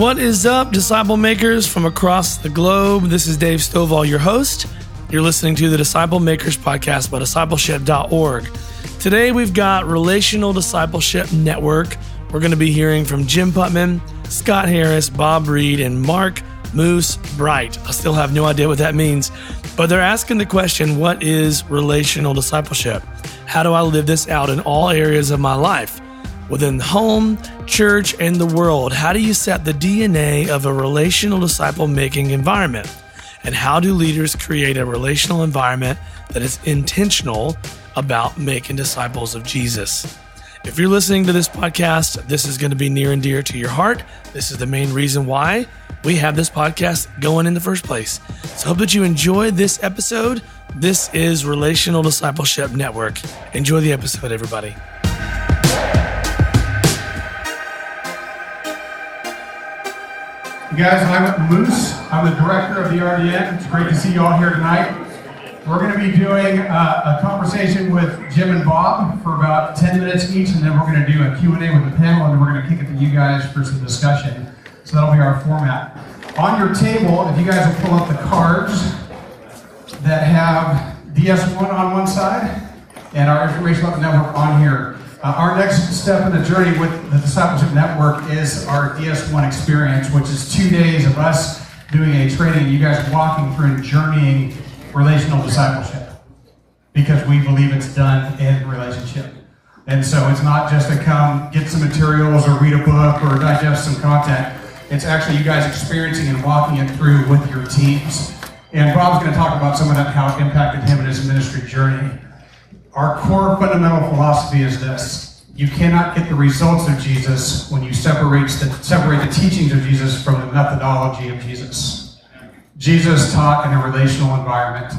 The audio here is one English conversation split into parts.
What is up, disciple makers from across the globe? This is Dave Stovall, your host. You're listening to the Disciple Makers podcast by discipleship.org. Today we've got Relational Discipleship Network. We're going to be hearing from Jim Putman, Scott Harris, Bob Reed, and Mark Moose Bright. I still have no idea what that means, but they're asking the question what is relational discipleship? How do I live this out in all areas of my life? Within home, church, and the world, how do you set the DNA of a relational disciple making environment? And how do leaders create a relational environment that is intentional about making disciples of Jesus? If you're listening to this podcast, this is going to be near and dear to your heart. This is the main reason why we have this podcast going in the first place. So, hope that you enjoyed this episode. This is Relational Discipleship Network. Enjoy the episode, everybody. Guys, I'm Moose. I'm the director of the RDN. It's great to see you all here tonight. We're going to be doing uh, a conversation with Jim and Bob for about 10 minutes each, and then we're going to do a Q&A with the panel, and then we're going to kick it to you guys for some discussion. So that'll be our format. On your table, if you guys will pull up the cards that have DS1 on one side and our information about the network on here. Uh, our next step in the journey with the Discipleship Network is our DS1 experience, which is two days of us doing a training, you guys walking through and journeying relational discipleship. Because we believe it's done in relationship. And so it's not just to come get some materials or read a book or digest some content. It's actually you guys experiencing and walking it through with your teams. And Bob's going to talk about some of that, how it impacted him in his ministry journey. Our core fundamental philosophy is this. You cannot get the results of Jesus when you separate the, separate the teachings of Jesus from the methodology of Jesus. Jesus taught in a relational environment,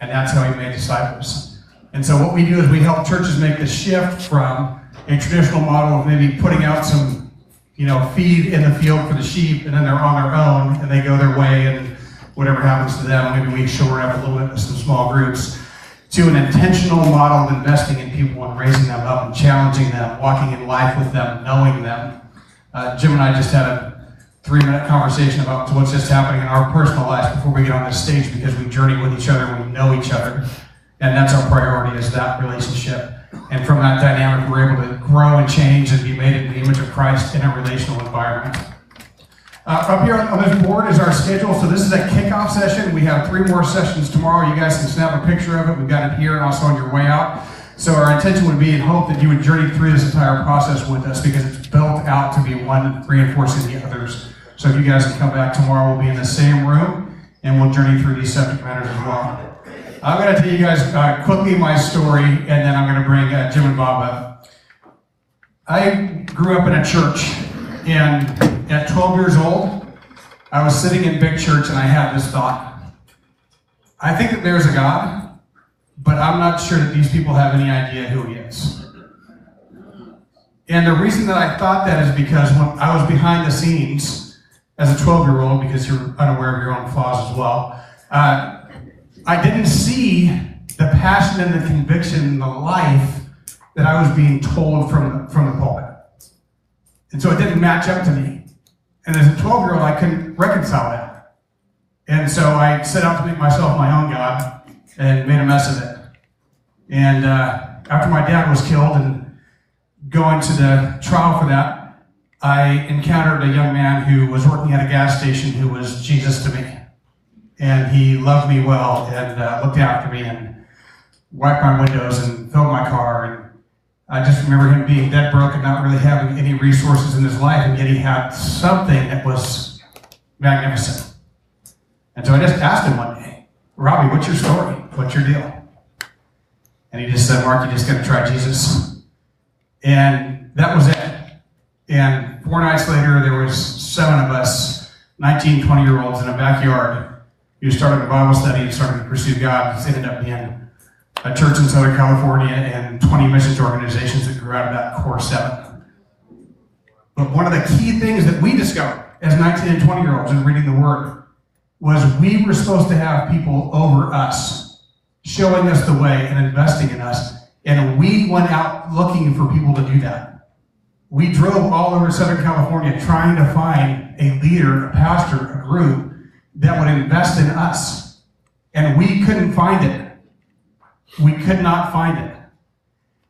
and that's how he made disciples. And so what we do is we help churches make the shift from a traditional model of maybe putting out some, you know, feed in the field for the sheep, and then they're on their own, and they go their way, and whatever happens to them, maybe we shore up a little bit with some small groups to an intentional model of investing in people and raising them up and challenging them, walking in life with them, knowing them. Uh, Jim and I just had a three minute conversation about what's just happening in our personal lives before we get on this stage because we journey with each other and we know each other. And that's our priority is that relationship. And from that dynamic, we're able to grow and change and be made in the image of Christ in a relational environment. Uh, up here on this board is our schedule. So this is a kickoff session. We have three more sessions tomorrow. You guys can snap a picture of it. We've got it here and also on your way out. So our intention would be and hope that you would journey through this entire process with us because it's built out to be one reinforcing the others. So if you guys can come back tomorrow, we'll be in the same room and we'll journey through these subject matters as well. I'm going to tell you guys uh, quickly my story and then I'm going to bring uh, Jim and Bob up. I grew up in a church and at 12 years old, I was sitting in big church and I had this thought. I think that there's a God, but I'm not sure that these people have any idea who he is. And the reason that I thought that is because when I was behind the scenes as a 12 year old, because you're unaware of your own flaws as well, uh, I didn't see the passion and the conviction and the life that I was being told from from the pulpit. And so it didn't match up to me. And as a 12 year old, I couldn't reconcile that. And so I set out to make myself my own God and made a mess of it. And uh, after my dad was killed and going to the trial for that, I encountered a young man who was working at a gas station who was Jesus to me. And he loved me well and uh, looked after me and wiped my windows and filled my car and I just remember him being dead broke and not really having any resources in his life, and yet he had something that was magnificent. And so I just asked him one day, Robbie, what's your story? What's your deal? And he just said, Mark, you just got to try Jesus. And that was it. And four nights later, there was seven of us, 19, 20 year olds in a backyard who started a Bible study and started to pursue God. It ended up being a church in Southern California and 20 missions organizations that grew out of that core seven. But one of the key things that we discovered as 19 and 20 year olds in reading the Word was we were supposed to have people over us, showing us the way and investing in us. And we went out looking for people to do that. We drove all over Southern California trying to find a leader, a pastor, a group that would invest in us. And we couldn't find it. We could not find it.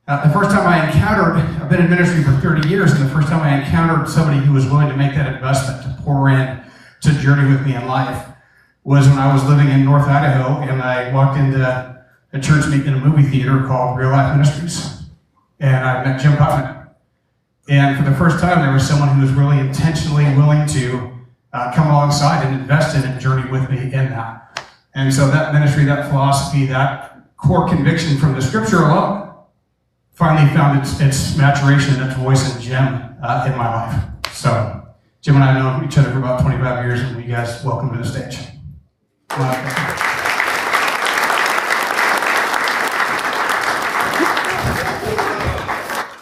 Uh, the first time I encountered, I've been in ministry for 30 years, and the first time I encountered somebody who was willing to make that investment to pour in to journey with me in life was when I was living in North Idaho and I walked into a church meeting in a movie theater called Real Life Ministries. And I met Jim Putman. And for the first time, there was someone who was really intentionally willing to uh, come alongside and invest in and journey with me in that. And so that ministry, that philosophy, that core conviction from the scripture alone finally found its, its maturation and its voice in Jim uh, in my life. So Jim and I have known each other for about 25 years, and you guys welcome to the stage.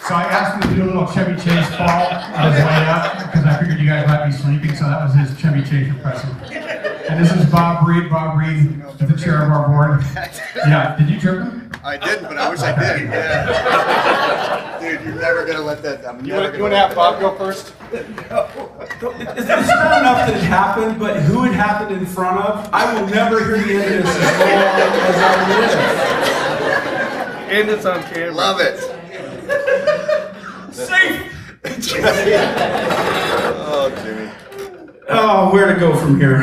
So I asked him to do a little Chevy Chase fall on his way up because I figured you guys might be sleeping, so that was his Chevy Chase impression. And this is Bob Reed. Bob Reed the chair of our board. Yeah, did you trip him? I didn't, but I wish I did. Yeah. Dude, you're never gonna let that. I'm You want, gonna want to have Bob go first? It's, it's not enough that it happened, but who it happened in front of, I will never hear the end of this as long as I live. And it's on camera. Love it. Safe! Oh, Jimmy. Oh, where to go from here?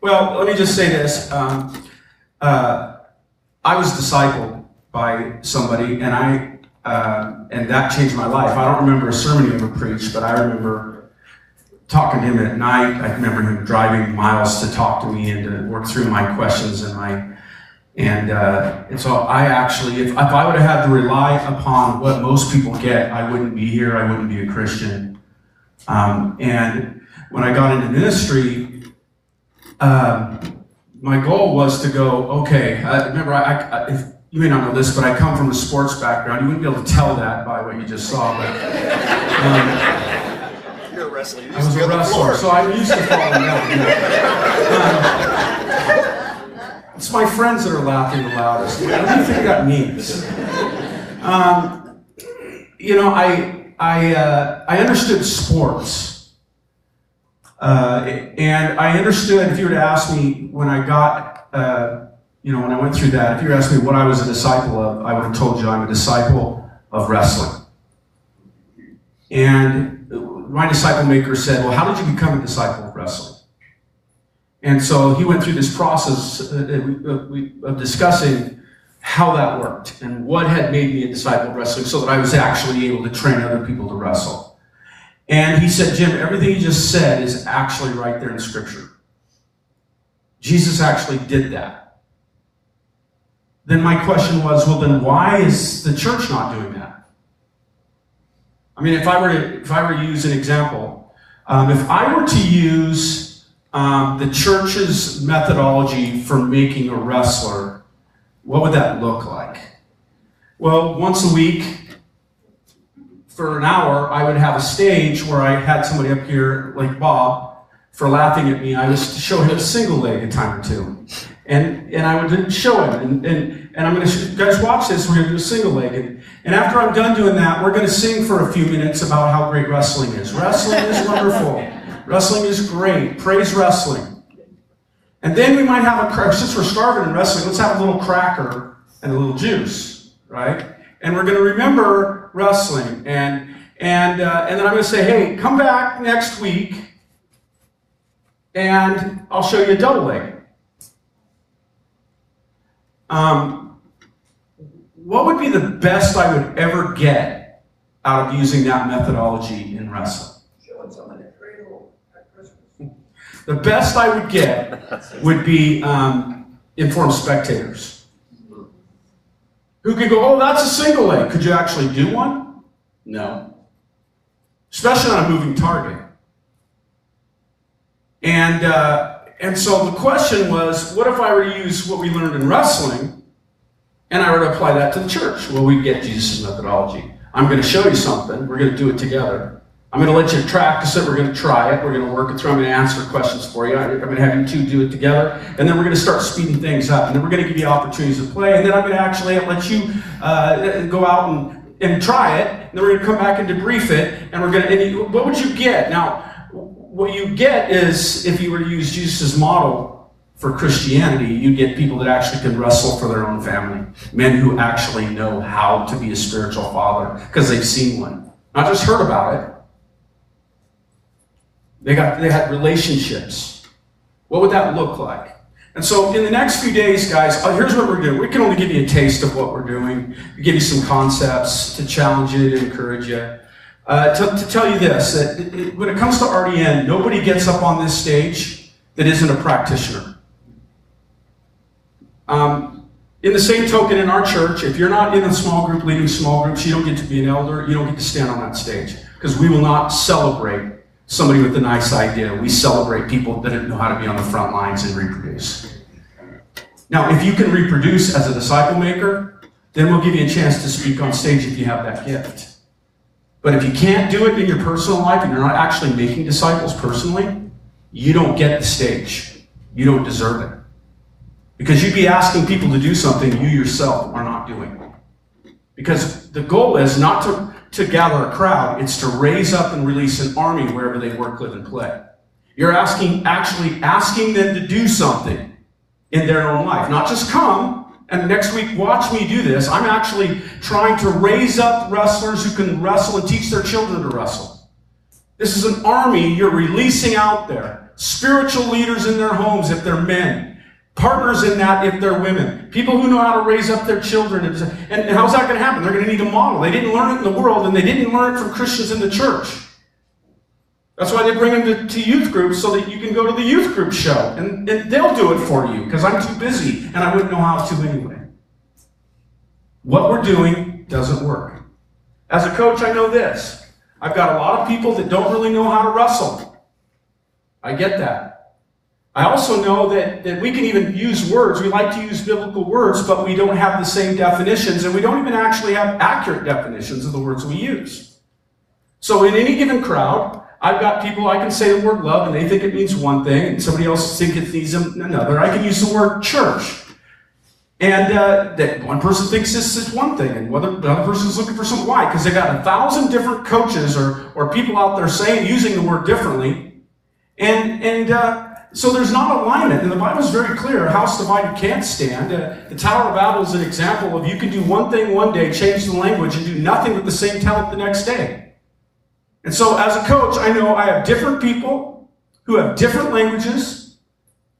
Well, let me just say this. Um, uh, I was discipled by somebody, and I uh, and that changed my life. I don't remember a sermon he ever preached, but I remember talking to him at night. I remember him driving miles to talk to me and to work through my questions and my and uh, and so I actually, if, if I would have had to rely upon what most people get, I wouldn't be here. I wouldn't be a Christian. Um, and when I got into ministry, um, my goal was to go. Okay, uh, remember, I, I, if, you may not know this, but I come from a sports background. You wouldn't be able to tell that by what you just saw, but. Um, You're a wrestler. You I was a be on the wrestler, so I'm used to falling down. Um, it's my friends that are laughing the loudest. What do you think that means? Um, you know, I I uh, I understood sports, uh, and I understood. If you were to ask me when I got, uh, you know, when I went through that, if you were to ask me what I was a disciple of, I would have told you I'm a disciple of wrestling. And my disciple maker said, Well, how did you become a disciple of wrestling? And so he went through this process uh, uh, of discussing how that worked and what had made me a disciple of wrestling so that I was actually able to train other people to wrestle. And he said, Jim, everything you just said is actually right there in Scripture. Jesus actually did that. Then my question was, well, then why is the church not doing that? I mean, if I were to, if I were to use an example, um, if I were to use um, the church's methodology for making a wrestler, what would that look like? Well, once a week, for an hour, I would have a stage where I had somebody up here, like Bob, for laughing at me. I was to show him a single leg a time or two. And, and I would show him, and, and, and I'm going to, guys, watch this. We're going to do a single leg. And, and after I'm done doing that, we're going to sing for a few minutes about how great wrestling is. Wrestling is wonderful. Wrestling is great. Praise wrestling. And then we might have a cracker. Since we're starving in wrestling, let's have a little cracker and a little juice, right? And we're going to remember wrestling. And, and, uh, and then I'm going to say, hey, come back next week and I'll show you a double leg. Um, what would be the best I would ever get out of using that methodology in wrestling? The best I would get would be um, informed spectators who could go, "Oh, that's a single leg. Could you actually do one?" No, especially on a moving target. And uh, and so the question was, what if I were to use what we learned in wrestling, and I were to apply that to the church? Well, we get Jesus' methodology. I'm going to show you something. We're going to do it together. I'm going to let you practice it. We're going to try it. We're going to work it through. I'm going to answer questions for you. I'm going to have you two do it together. And then we're going to start speeding things up. And then we're going to give you opportunities to play. And then I'm going to actually let you uh, go out and, and try it. And then we're going to come back and debrief it. And we're going to, you, what would you get? Now, what you get is if you were to use Jesus' model for Christianity, you get people that actually can wrestle for their own family. Men who actually know how to be a spiritual father because they've seen one, not just heard about it. They got they had relationships. What would that look like? And so, in the next few days, guys, uh, here's what we're doing. We can only give you a taste of what we're doing, we give you some concepts to challenge you, to encourage you. Uh, to, to, tell you this that it, it, when it comes to RDN, nobody gets up on this stage that isn't a practitioner. Um, in the same token, in our church, if you're not in a small group leading small groups, you don't get to be an elder, you don't get to stand on that stage because we will not celebrate somebody with a nice idea. We celebrate people that know how to be on the front lines and reproduce. Now, if you can reproduce as a disciple maker, then we'll give you a chance to speak on stage if you have that gift. But if you can't do it in your personal life and you're not actually making disciples personally, you don't get the stage. You don't deserve it. Because you'd be asking people to do something you yourself are not doing. Because the goal is not to to gather a crowd, it's to raise up and release an army wherever they work, live, and play. You're asking, actually asking them to do something in their own life, not just come and next week watch me do this. I'm actually trying to raise up wrestlers who can wrestle and teach their children to wrestle. This is an army you're releasing out there. Spiritual leaders in their homes if they're men partners in that if they're women. People who know how to raise up their children. And, how's that going to happen? They're going to need a model. They didn't learn it in the world, and they didn't learn it from Christians in the church. That's why they bring them to, to youth groups so that you can go to the youth group show. And, and they'll do it for you because I'm too busy and I wouldn't know how to anyway. What we're doing doesn't work. As a coach, I know this. I've got a lot of people that don't really know how to wrestle. I get that. I also know that, that we can even use words. We like to use biblical words, but we don't have the same definitions, and we don't even actually have accurate definitions of the words we use. So, in any given crowd, I've got people, I can say the word love, and they think it means one thing, and somebody else thinks it means another. I can use the word church. And uh, that one person thinks this is one thing, and whether the other person is looking for something. Why? Because they got a thousand different coaches or, or people out there saying, using the word differently. And, and, uh, so there's not alignment, and the Bible is very clear. A house divided can't stand. Uh, the Tower of Babel is an example of you can do one thing one day, change the language, and do nothing with the same talent the next day. And so, as a coach, I know I have different people who have different languages,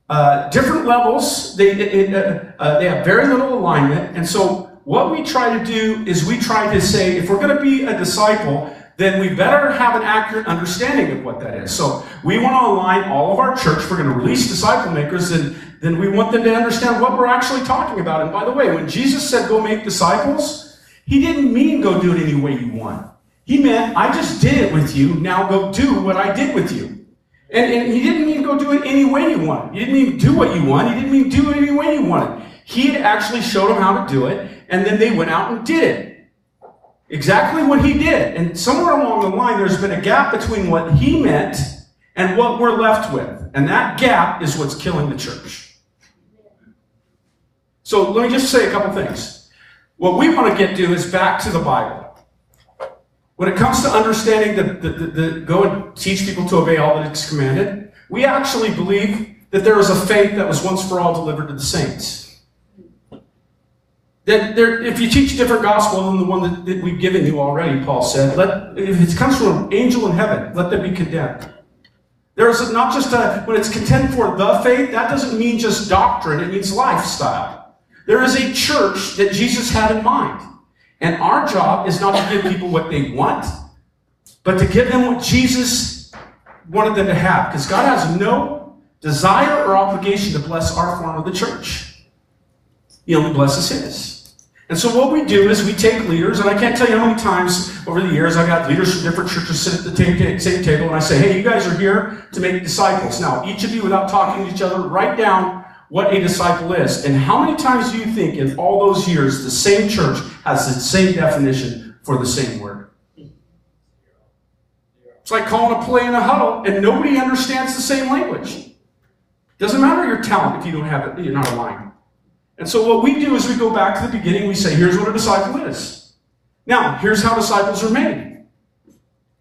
uh, different levels. They it, uh, uh they have very little alignment, and so what we try to do is we try to say, if we're going to be a disciple, then we better have an accurate understanding of what that is. So we want to align all of our church. We're going to release disciple makers, and then we want them to understand what we're actually talking about. And by the way, when Jesus said go make disciples, he didn't mean go do it any way you want. He meant, I just did it with you, now go do what I did with you. And, and he didn't mean go do it any way you want. He didn't mean do what you want. He didn't mean do it any way you wanted. He had actually showed them how to do it, and then they went out and did it exactly what he did. And somewhere along the line, there's been a gap between what he meant and what we're left with. And that gap is what's killing the church. So let me just say a couple things. What we want to get to is back to the Bible. When it comes to understanding the, the, the, the go and teach people to obey all that is commanded, we actually believe that there is a faith that was once for all delivered to the saints. That there, if you teach a different gospel than the one that, that we've given you already, Paul said, let, if it comes from an angel in heaven, let them be condemned. There's not just a, when it's contend for the faith, that doesn't mean just doctrine, it means lifestyle. There is a church that Jesus had in mind. And our job is not to give people what they want, but to give them what Jesus wanted them to have. Because God has no desire or obligation to bless our form of the church. He only blesses His. And so what we do is we take leaders, and I can't tell you how many times over the years I've got leaders from different churches sit at the same table, and I say, hey, you guys are here to make disciples. Now, each of you, without talking to each other, write down what a disciple is. And how many times do you think in all those years the same church has the same definition for the same word? It's like calling a play in a huddle, and nobody understands the same language. Doesn't matter your talent if you don't have it, you're not aligned. And so what we do is we go back to the beginning, we say, here's what a disciple is. Now, here's how disciples are made.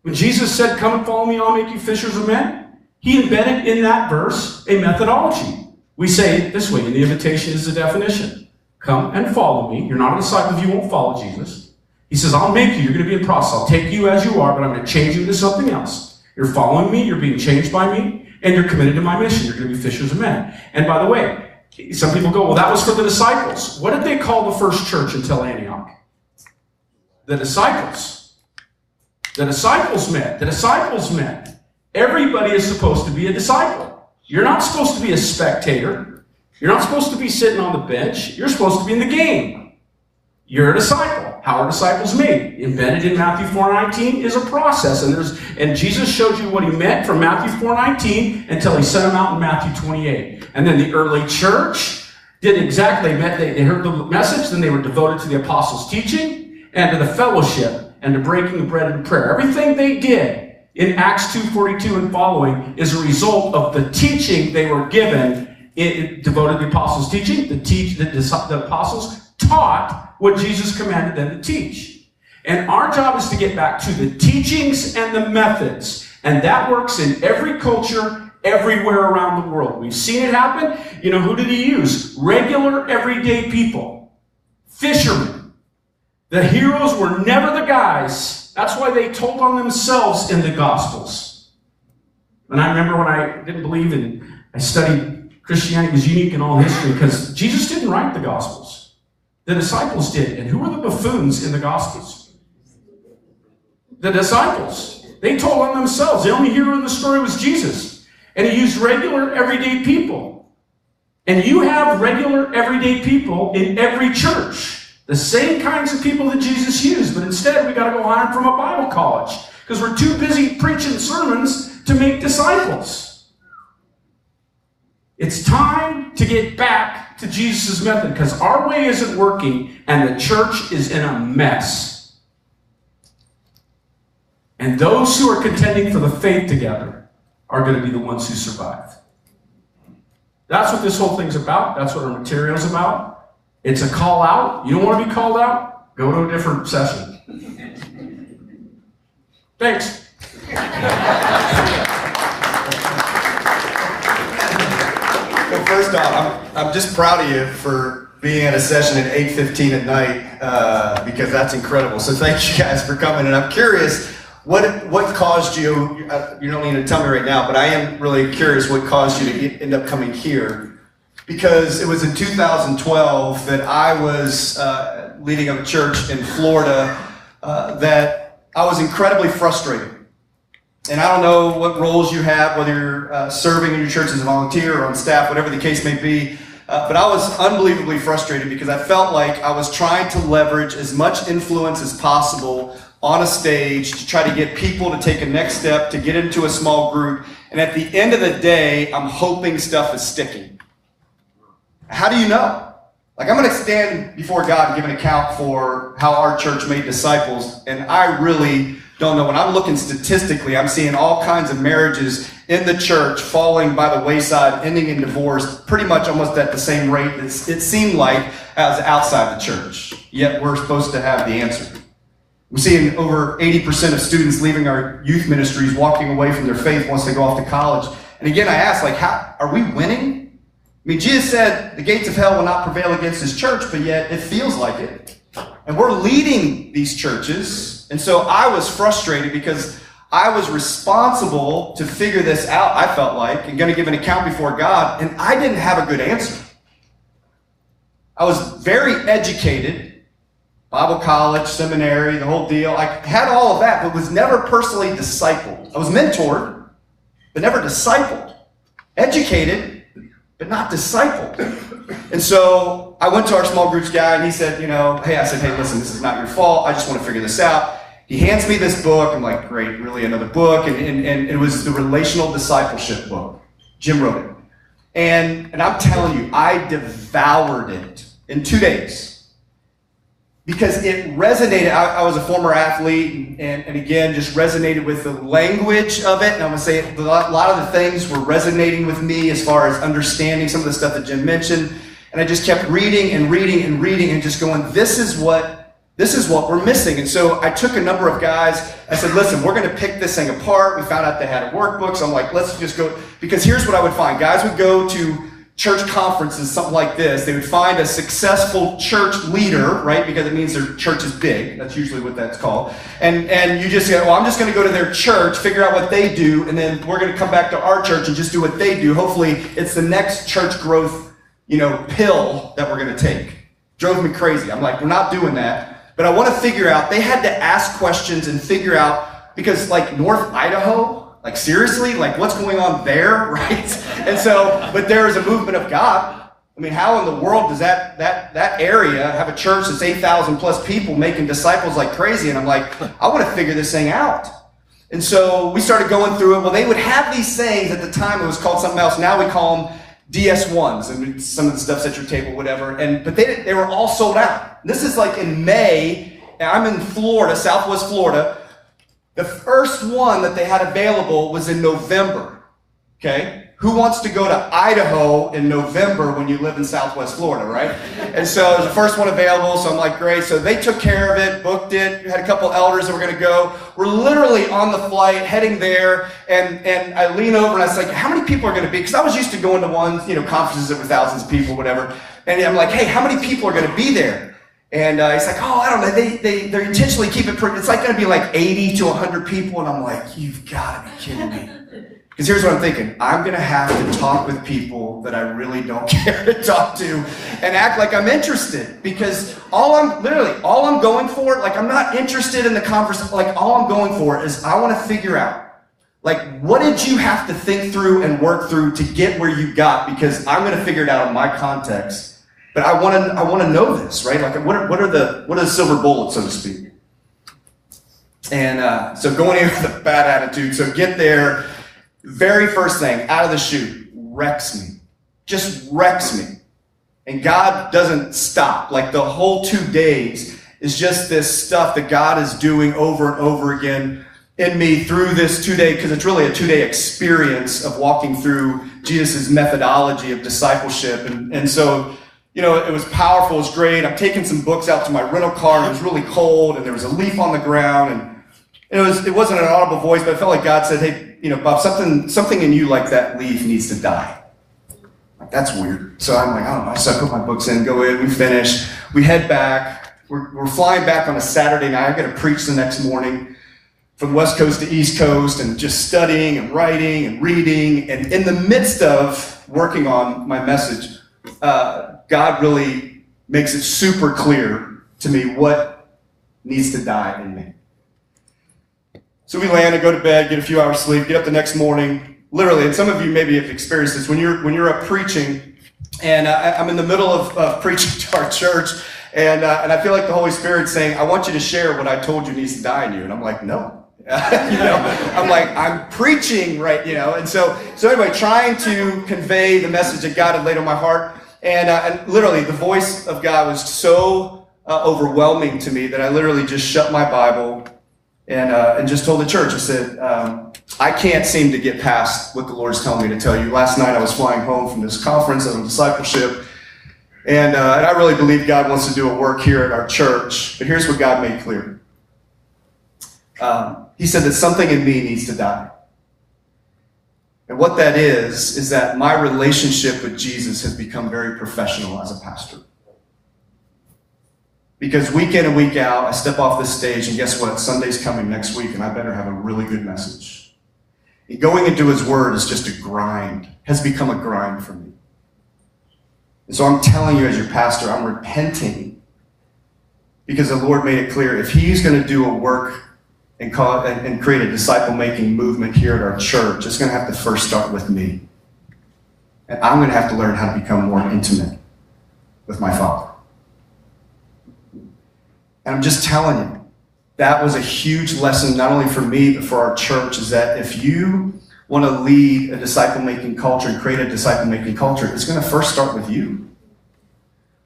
When Jesus said, Come and follow me, I'll make you fishers of men, He embedded in that verse a methodology. We say it this way, and the invitation is the definition. Come and follow me. You're not a disciple if you won't follow Jesus. He says, I'll make you. You're going to be in process. I'll take you as you are, but I'm going to change you into something else. You're following me. You're being changed by me, and you're committed to my mission. You're going to be fishers of men. And by the way, some people go, well, that was for the disciples. What did they call the first church until Antioch? The disciples. The disciples met. The disciples met. Everybody is supposed to be a disciple. You're not supposed to be a spectator. You're not supposed to be sitting on the bench. You're supposed to be in the game. You're a disciple. How are disciples made? Embedded in Matthew 4:19 is a process, and there's and Jesus showed you what he meant from Matthew 4:19 until he sent them out in Matthew 28. And then the early church did exactly. They, they heard the message, then they were devoted to the apostles' teaching and to the fellowship and to breaking the bread and prayer. Everything they did in Acts 2:42 and following is a result of the teaching they were given. It, it devoted to the apostles' teaching. The teach the, the apostles taught what Jesus commanded them to teach. And our job is to get back to the teachings and the methods. And that works in every culture, everywhere around the world. We've seen it happen. You know, who did he use? Regular, everyday people. Fishermen. The heroes were never the guys. That's why they told on themselves in the Gospels. And I remember when I didn't believe in, I studied Christianity was unique in all history because Jesus didn't write the Gospels. The disciples did. And who were the buffoons in the Gospels? The disciples. They told on themselves. The only hero in the story was Jesus. And he used regular, everyday people. And you have regular, everyday people in every church. The same kinds of people that Jesus used. But instead, we got to go hire from a Bible college because we're too busy preaching sermons to make disciples. It's time to get back to Jesus' method because our way isn't working and the church is in a mess. And those who are contending for the faith together are going to be the ones who survive. That's what this whole thing's about. That's what our material's about. It's a call out. You don't want to be called out? Go to a different session. Thanks. first off, I'm, I'm just proud of you for being at a session at 8.15 at night uh, because that's incredible. So thank you guys for coming. And I'm curious, what what caused you, uh, you don't need to tell me right now, but I am really curious what caused you to end up coming here. Because it was in 2012 that I was uh, leading a church in Florida uh, that I was incredibly frustrated and I don't know what roles you have, whether you're uh, serving in your church as a volunteer or on staff, whatever the case may be. Uh, but I was unbelievably frustrated because I felt like I was trying to leverage as much influence as possible on a stage to try to get people to take a next step, to get into a small group. And at the end of the day, I'm hoping stuff is sticking. How do you know? Like, I'm going to stand before God and give an account for how our church made disciples, and I really don't know. When I'm looking statistically, I'm seeing all kinds of marriages in the church falling by the wayside, ending in divorce, pretty much almost at the same rate it seemed like as outside the church. Yet we're supposed to have the answer. We're seeing over 80% of students leaving our youth ministries, walking away from their faith once they go off to college. And again, I ask, like, how are we winning? I mean, Jesus said the gates of hell will not prevail against his church, but yet it feels like it. And we're leading these churches. And so I was frustrated because I was responsible to figure this out, I felt like, and going to give an account before God, and I didn't have a good answer. I was very educated, Bible college, seminary, the whole deal. I had all of that, but was never personally discipled. I was mentored, but never discipled. Educated, but not discipled. And so I went to our small groups guy and he said, you know, hey, I said, hey, listen, this is not your fault. I just want to figure this out. He hands me this book. I'm like, great, really another book. And, and, and it was the relational discipleship book. Jim wrote it. And, and I'm telling you, I devoured it in two days because it resonated. I, I, was a former athlete, and, and again, just resonated with the language of it. And I'm going to say a lot, of the things were resonating with me as far as understanding some of the stuff that Jim mentioned. And I just kept reading and reading and reading and just going, this is what this is what we're missing. And so I took a number of guys. I said, listen, we're going to pick this thing apart. We found out they had a workbook. So I'm like, let's just go. Because here's what I would find guys would go to church conferences, something like this. They would find a successful church leader, right? Because it means their church is big. That's usually what that's called. And, and you just go, well, I'm just going to go to their church, figure out what they do, and then we're going to come back to our church and just do what they do. Hopefully, it's the next church growth, you know, pill that we're going to take. Drove me crazy. I'm like, we're not doing that. But I want to figure out, they had to ask questions and figure out, because like North Idaho, like seriously, like what's going on there, right? And so, but there is a movement of God. I mean, how in the world does that that that area have a church that's 8,000 plus people making disciples like crazy? And I'm like, I want to figure this thing out. And so we started going through it. Well, they would have these sayings at the time. It was called something else. Now we call them DS1s and some of the stuff's at your table, whatever. And but they they were all sold out. This is like in May. I'm in Florida, Southwest Florida. The first one that they had available was in November. Okay? Who wants to go to Idaho in November when you live in Southwest Florida, right? And so it was the first one available, so I'm like, great. So they took care of it, booked it, had a couple elders that were gonna go. We're literally on the flight, heading there, and, and I lean over and I was like, how many people are gonna be? Because I was used to going to ones, you know, conferences that were thousands of people, whatever. And I'm like, hey, how many people are gonna be there? And uh, he's like, oh, I don't know. They, they, they're intentionally keeping it pretty. It's like going to be like 80 to 100 people. And I'm like, you've got to be kidding me. Because here's what I'm thinking. I'm going to have to talk with people that I really don't care to talk to and act like I'm interested. Because all I'm, literally, all I'm going for, like, I'm not interested in the conversation. Like, all I'm going for is I want to figure out, like, what did you have to think through and work through to get where you got? Because I'm going to figure it out in my context but I want to I want to know this, right? Like, what are, what are the what are the silver bullets, so to speak? And uh, so going in with a bad attitude. So get there. Very first thing out of the chute wrecks me, just wrecks me. And God doesn't stop. Like the whole two days is just this stuff that God is doing over and over again in me through this two day, because it's really a two day experience of walking through Jesus' methodology of discipleship. And, and so you know, it was powerful, it was great. I'm taking some books out to my rental car, and it was really cold, and there was a leaf on the ground, and it was it wasn't an audible voice, but I felt like God said, "Hey, you know, Bob, something something in you like that leaf needs to die." Like, that's weird. So I'm like, I don't know. My books in, go in, we finish, we head back. We're, we're flying back on a Saturday night. I got to preach the next morning from West Coast to East Coast, and just studying and writing and reading, and in the midst of working on my message. Uh, God really makes it super clear to me what needs to die in me. So we land and go to bed, get a few hours sleep, get up the next morning. Literally, and some of you maybe have experienced this when you're when you're up preaching, and uh, I'm in the middle of, of preaching to our church, and uh, and I feel like the Holy Spirit's saying, "I want you to share what I told you needs to die in you," and I'm like, "No." you know, I'm like, I'm preaching right, you know, and so so anyway, trying to convey the message that God had laid on my heart. And, uh, and literally, the voice of God was so uh, overwhelming to me that I literally just shut my Bible and, uh, and just told the church, I said, um, I can't seem to get past what the Lord's telling me to tell you. Last night I was flying home from this conference on discipleship, and, uh, and I really believe God wants to do a work here at our church. But here's what God made clear um, He said that something in me needs to die. And what that is, is that my relationship with Jesus has become very professional as a pastor. Because week in and week out, I step off this stage, and guess what? Sunday's coming next week, and I better have a really good message. And going into His Word is just a grind, has become a grind for me. And so I'm telling you, as your pastor, I'm repenting because the Lord made it clear if He's going to do a work and, call, and, and create a disciple making movement here at our church, it's going to have to first start with me. And I'm going to have to learn how to become more intimate with my Father. And I'm just telling you, that was a huge lesson, not only for me, but for our church, is that if you want to lead a disciple making culture and create a disciple making culture, it's going to first start with you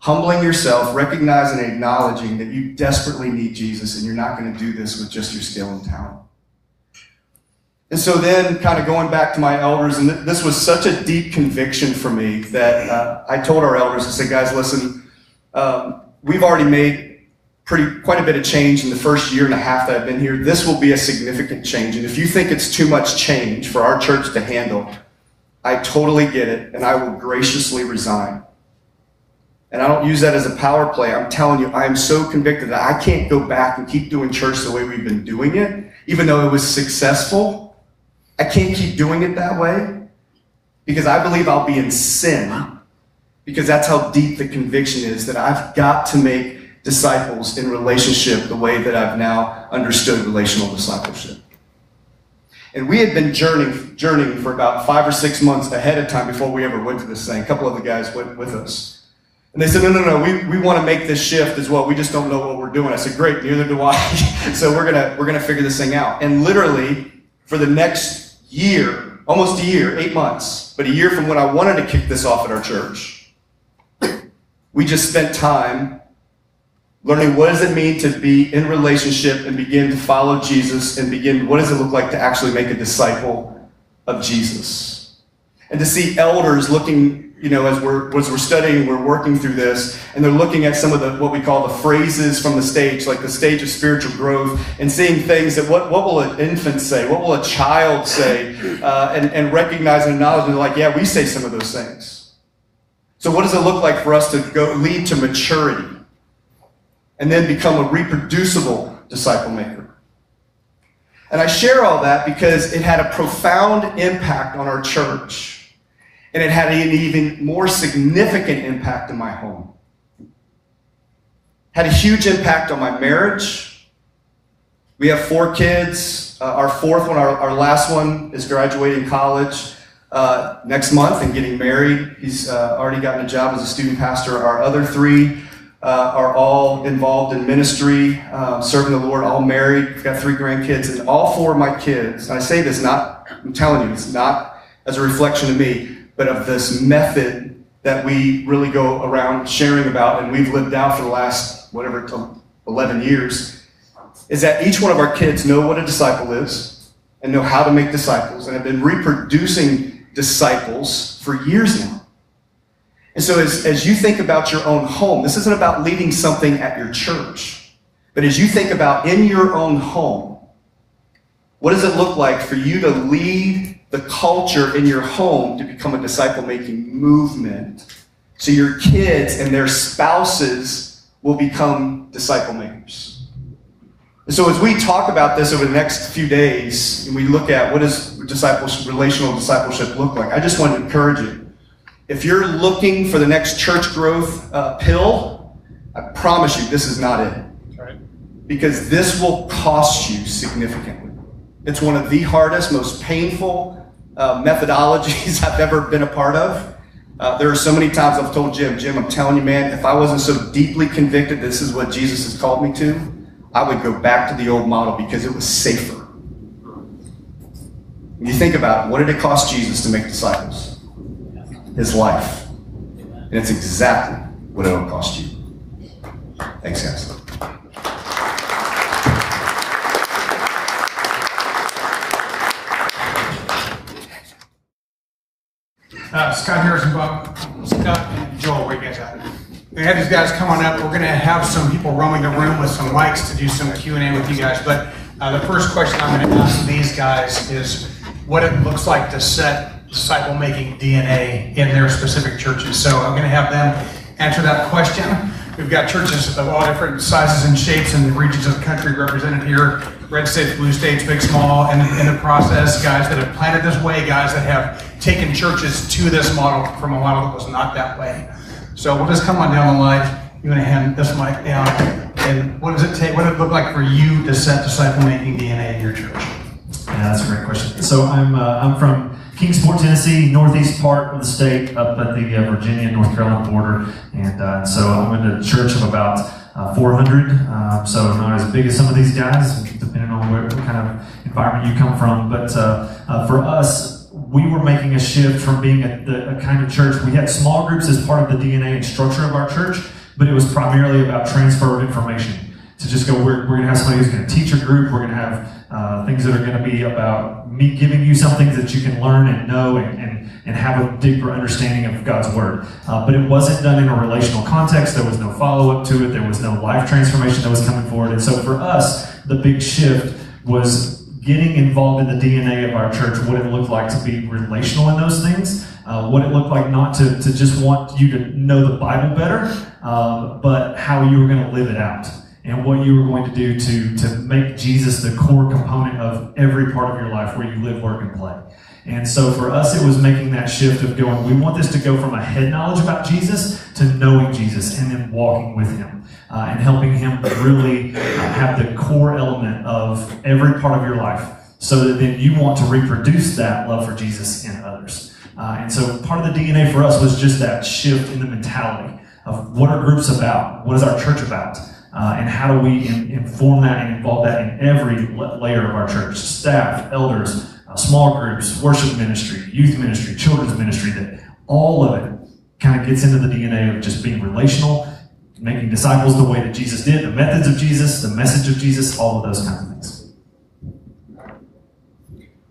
humbling yourself, recognizing and acknowledging that you desperately need Jesus and you're not going to do this with just your skill and talent. And so then, kind of going back to my elders, and th- this was such a deep conviction for me that uh, I told our elders, I said, guys, listen, um, we've already made pretty quite a bit of change in the first year and a half that I've been here. This will be a significant change. And if you think it's too much change for our church to handle, I totally get it, and I will graciously resign. And I don't use that as a power play. I'm telling you, I am so convicted that I can't go back and keep doing church the way we've been doing it, even though it was successful. I can't keep doing it that way because I believe I'll be in sin because that's how deep the conviction is that I've got to make disciples in relationship the way that I've now understood relational discipleship. And we had been journeying, journeying for about five or six months ahead of time before we ever went to this thing. A couple of the guys went with us. And they said, no, no, no, we, we want to make this shift as well. We just don't know what we're doing. I said, great, neither do I. so we're gonna we're gonna figure this thing out. And literally, for the next year, almost a year, eight months, but a year from when I wanted to kick this off at our church, we just spent time learning what does it mean to be in relationship and begin to follow Jesus and begin what does it look like to actually make a disciple of Jesus. And to see elders looking you know, as we're as we're studying, we're working through this, and they're looking at some of the what we call the phrases from the stage, like the stage of spiritual growth, and seeing things that what what will an infant say, what will a child say, uh, and and recognizing and acknowledging, like, yeah, we say some of those things. So, what does it look like for us to go lead to maturity, and then become a reproducible disciple maker? And I share all that because it had a profound impact on our church and it had an even more significant impact in my home. Had a huge impact on my marriage. We have four kids. Uh, our fourth one, our, our last one, is graduating college uh, next month and getting married. He's uh, already gotten a job as a student pastor. Our other three uh, are all involved in ministry, um, serving the Lord, all married. We've got three grandkids, and all four of my kids, and I say this not, I'm telling you, it's not as a reflection of me but of this method that we really go around sharing about and we've lived out for the last whatever 11 years is that each one of our kids know what a disciple is and know how to make disciples and have been reproducing disciples for years now. And so as, as you think about your own home this isn't about leading something at your church but as you think about in your own home what does it look like for you to lead the culture in your home to become a disciple making movement. So your kids and their spouses will become disciple makers. And so as we talk about this over the next few days, and we look at what does discipleship, relational discipleship look like, I just want to encourage you. If you're looking for the next church growth uh, pill, I promise you this is not it. Because this will cost you significantly. It's one of the hardest, most painful, uh, methodologies I've ever been a part of. Uh, there are so many times I've told Jim, Jim, I'm telling you, man, if I wasn't so deeply convicted this is what Jesus has called me to, I would go back to the old model because it was safer. When you think about it, what did it cost Jesus to make disciples? His life. And it's exactly what it'll cost you. Thanks, guys. Uh, Scott Harris and, Bob, Scott and Joel, where you guys at? We have these guys come on up. We're going to have some people roaming the room with some mics to do some Q&A with you guys. But uh, the first question I'm going to ask these guys is what it looks like to set disciple-making DNA in their specific churches. So I'm going to have them answer that question. We've got churches of all different sizes and shapes and regions of the country represented here. Red states, blue states, big, small, and in the process, guys that have planted this way, guys that have taken churches to this model from a model that was not that way. So we'll just come on down the line. You want to hand this mic down. And what does it take? What does it look like for you to set disciple making DNA in your church? Yeah, that's a great question. So I'm uh, I'm from Kingsport, Tennessee, northeast part of the state, up at the uh, Virginia North Carolina border, and uh, so I'm in a church of about uh, 400. Um, so not as big as some of these guys, depending on where, what kind of environment you come from. But uh, uh, for us, we were making a shift from being a, a, kind of church. We had small groups as part of the DNA and structure of our church, but it was primarily about transfer of information. To just go, we're, we're going to have somebody who's going to teach a group, we're going to have uh, things that are going to be about me giving you some things that you can learn and know and, and, and have a deeper understanding of God's Word. Uh, but it wasn't done in a relational context. There was no follow up to it. There was no life transformation that was coming forward. And so for us, the big shift was getting involved in the DNA of our church, what it looked like to be relational in those things, uh, what it looked like not to, to just want you to know the Bible better, um, but how you were going to live it out and what you were going to do to, to make Jesus the core component of every part of your life where you live, work, and play. And so for us, it was making that shift of going, we want this to go from a head knowledge about Jesus to knowing Jesus and then walking with him uh, and helping him really uh, have the core element of every part of your life so that then you want to reproduce that love for Jesus in others. Uh, and so part of the DNA for us was just that shift in the mentality of what are groups about? What is our church about? Uh, and how do we in, inform that and involve that in every layer of our church? Staff, elders, small groups, worship ministry, youth ministry, children's ministry, that all of it kind of gets into the DNA of just being relational, making disciples the way that Jesus did, the methods of Jesus, the message of Jesus, all of those kinds of things.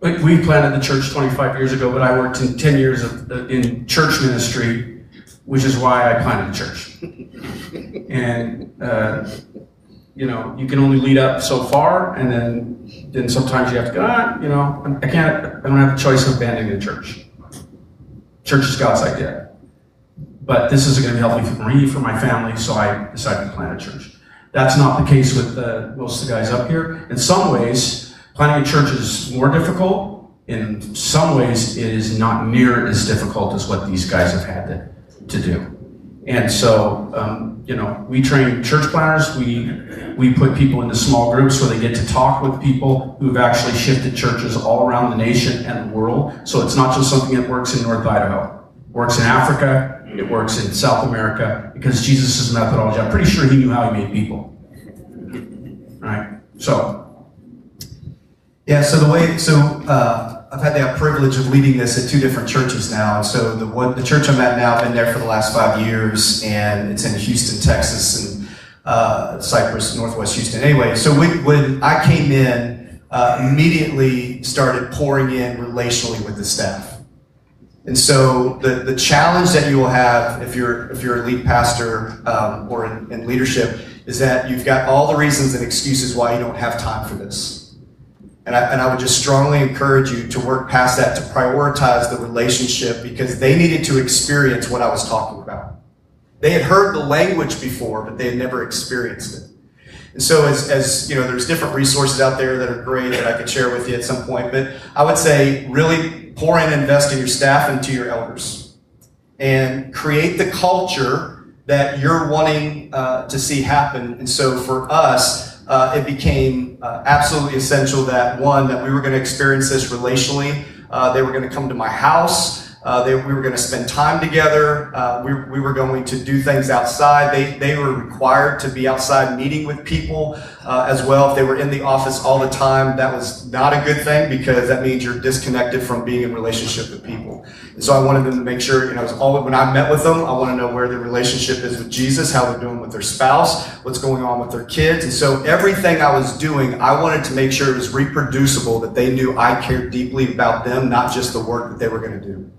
We planted the church 25 years ago, but I worked in 10 years of, uh, in church ministry, which is why I planted the church. and uh, you know, you can only lead up so far, and then then sometimes you have to go, ah, you know, I can't, I don't have a choice of abandoning the church. Church is God's idea. But this isn't going to be healthy for me, for my family, so I decided to plant a church. That's not the case with uh, most of the guys up here. In some ways, planting a church is more difficult. In some ways, it is not near as difficult as what these guys have had to, to do. And so, um, you know, we train church planters. We we put people into small groups where they get to talk with people who've actually shifted churches all around the nation and the world. So it's not just something that works in North Idaho. It works in Africa. It works in South America because Jesus' methodology. I'm pretty sure he knew how he made people. Right. So. Yeah. So the way so. Uh, I've had the privilege of leading this at two different churches now. And so the one, the church I'm at now, I've been there for the last five years, and it's in Houston, Texas, and uh, Cypress, Northwest Houston. Anyway, so when, when I came in, uh, immediately started pouring in relationally with the staff. And so the, the challenge that you will have if you're if you're a lead pastor um, or in, in leadership is that you've got all the reasons and excuses why you don't have time for this. And I, and I would just strongly encourage you to work past that, to prioritize the relationship because they needed to experience what I was talking about. They had heard the language before, but they had never experienced it. And so as, as, you know, there's different resources out there that are great that I could share with you at some point, but I would say really pour in and invest in your staff and to your elders and create the culture that you're wanting uh, to see happen. And so for us, uh, it became uh, absolutely essential that one, that we were going to experience this relationally. Uh, they were going to come to my house. Uh, they, we were going to spend time together. Uh, we, we were going to do things outside. They, they were required to be outside meeting with people uh, as well. If they were in the office all the time, that was not a good thing because that means you're disconnected from being in relationship with people. And so I wanted them to make sure, you know, when I met with them, I want to know where their relationship is with Jesus, how they're doing with their spouse, what's going on with their kids. And so everything I was doing, I wanted to make sure it was reproducible, that they knew I cared deeply about them, not just the work that they were going to do.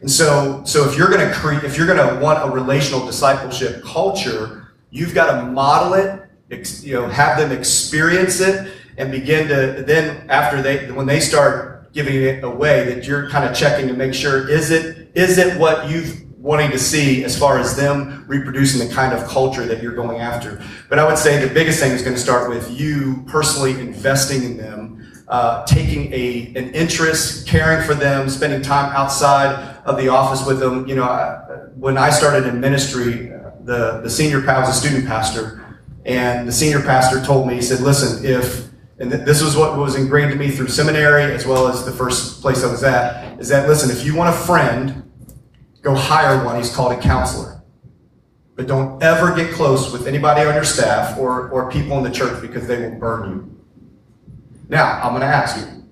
And so, so if you're going to create, if you're going to want a relational discipleship culture, you've got to model it, you know, have them experience it, and begin to then after they when they start giving it away, that you're kind of checking to make sure is it is it what you've wanting to see as far as them reproducing the kind of culture that you're going after. But I would say the biggest thing is going to start with you personally investing in them uh, taking a an interest, caring for them, spending time outside of the office with them. You know, I, when I started in ministry, the the senior pastor a student pastor, and the senior pastor told me, he said, "Listen, if and this was what was ingrained to me through seminary as well as the first place I was at, is that listen, if you want a friend, go hire one. He's called a counselor." But don't ever get close with anybody on your staff or, or people in the church because they will burn you. Now, I'm going to ask you,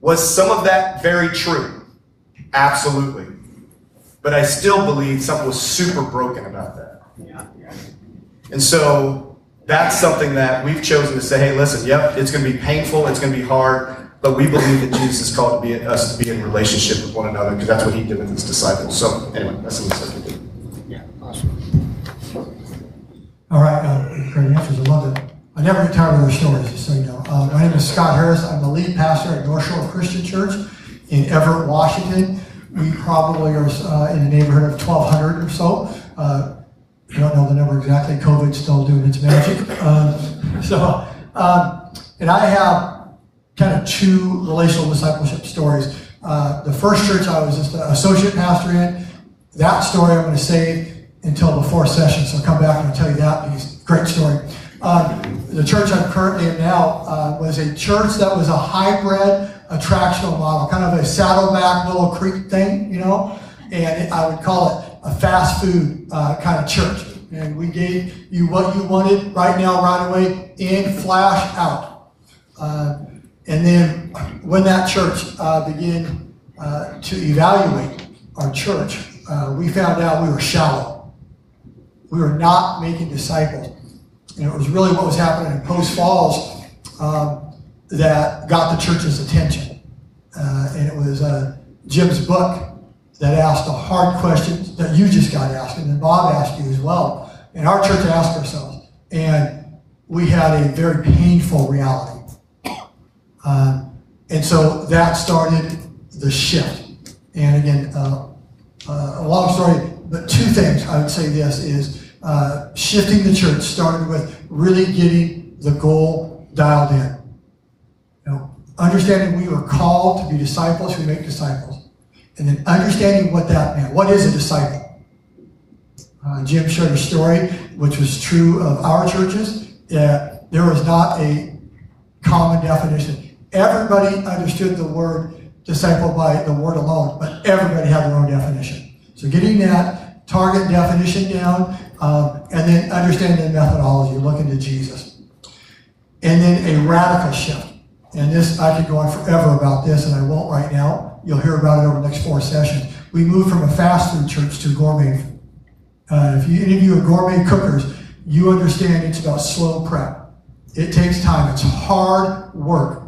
was some of that very true? Absolutely. But I still believe something was super broken about that. And so that's something that we've chosen to say, hey, listen, yep, it's going to be painful, it's going to be hard, but we believe that Jesus is called to be us to be in relationship with one another because that's what he did with his disciples. So anyway, that's something we did. Yeah, awesome. All right, uh, great answers. I love it. I never get tired of their stories, just so you know. Uh, my name is Scott Harris. I'm the lead pastor at North Shore Christian Church in Everett, Washington. We probably are uh, in the neighborhood of 1,200 or so. Uh, I don't know the number exactly. COVID's still doing its magic. Um, so, um, and I have kind of two relational discipleship stories. Uh, the first church I was just an associate pastor in, that story I'm going to save until the fourth session. So I'll come back and I'll tell you that because great story. Uh, the church I'm currently in now uh, was a church that was a hybrid attractional model, kind of a saddleback Willow Creek thing, you know, and it, I would call it a fast food uh, kind of church. And we gave you what you wanted right now, right away, in, flash, out. Uh, and then when that church uh, began uh, to evaluate our church, uh, we found out we were shallow. We were not making disciples. And it was really what was happening in Post Falls um, that got the church's attention. Uh, and it was Jim's book that asked the hard questions that you just got asked, and then Bob asked you as well. And our church asked ourselves. And we had a very painful reality. Um, and so that started the shift. And again, uh, uh, a long story, but two things I would say this is uh, shifting the church started with really getting the goal dialed in. You know, understanding we were called to be disciples who make disciples, and then understanding what that meant. What is a disciple? Uh, Jim shared a story, which was true of our churches. That there was not a common definition everybody understood the word disciple by the word alone, but everybody had their own definition. So getting that target definition down, um, and then understanding the methodology, looking to Jesus. And then a radical shift. And this, I could go on forever about this, and I won't right now. You'll hear about it over the next four sessions. We moved from a fast food church to gourmet. Uh, if you, any of you are gourmet cookers, you understand it's about slow prep. It takes time. It's hard work.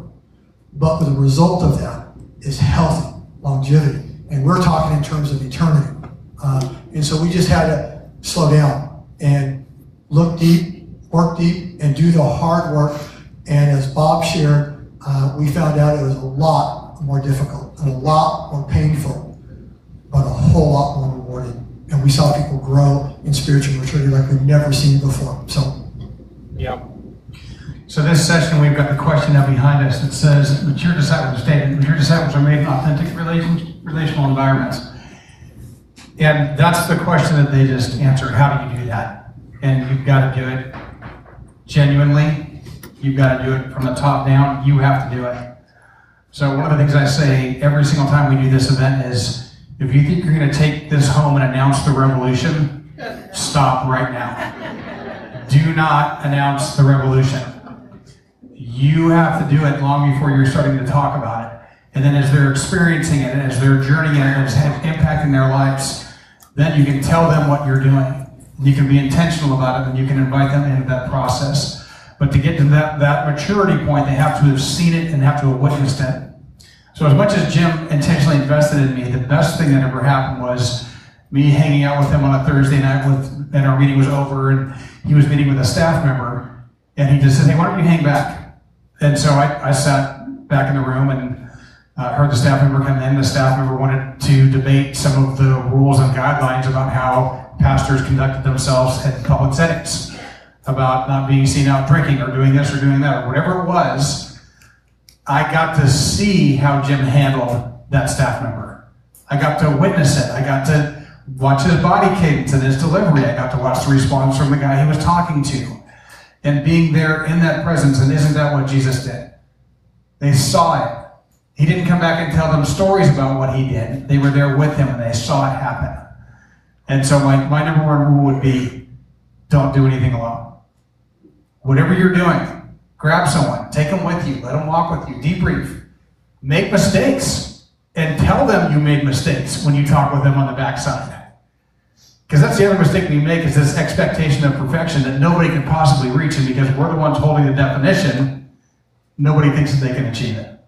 But the result of that is healthy longevity. And we're talking in terms of eternity. Uh, and so we just had to slow down and look deep, work deep, and do the hard work. And as Bob shared, uh, we found out it was a lot more difficult a lot more painful, but a whole lot more rewarding. And we saw people grow in spiritual maturity like we've never seen before. So, yeah. So this session, we've got the question up behind us that says, mature disciples statement, mature disciples are made in authentic relation, relational environments. And that's the question that they just answered. How do you do that? And you've got to do it genuinely. You've got to do it from the top down. You have to do it. So one of the things I say every single time we do this event is, if you think you're going to take this home and announce the revolution, stop right now. Do not announce the revolution you have to do it long before you're starting to talk about it. And then as they're experiencing it, as they're journeying it, and it's impacting their lives, then you can tell them what you're doing. You can be intentional about it, and you can invite them into that process. But to get to that, that maturity point, they have to have seen it and have to have witnessed it. So as much as Jim intentionally invested in me, the best thing that ever happened was me hanging out with him on a Thursday night with, and our meeting was over, and he was meeting with a staff member, and he just said, hey, why don't you hang back? And so I, I sat back in the room and uh, heard the staff member come in. The staff member wanted to debate some of the rules and guidelines about how pastors conducted themselves in public settings, about not being seen out drinking or doing this or doing that or whatever it was. I got to see how Jim handled that staff member. I got to witness it. I got to watch his body cadence and his delivery. I got to watch the response from the guy he was talking to and being there in that presence. And isn't that what Jesus did? They saw it. He didn't come back and tell them stories about what he did. They were there with him and they saw it happen. And so my, my number one rule would be don't do anything alone. Whatever you're doing, grab someone, take them with you, let them walk with you, debrief, make mistakes, and tell them you made mistakes when you talk with them on the backside. Because that's the other mistake we make is this expectation of perfection that nobody can possibly reach, and because we're the ones holding the definition, nobody thinks that they can achieve it.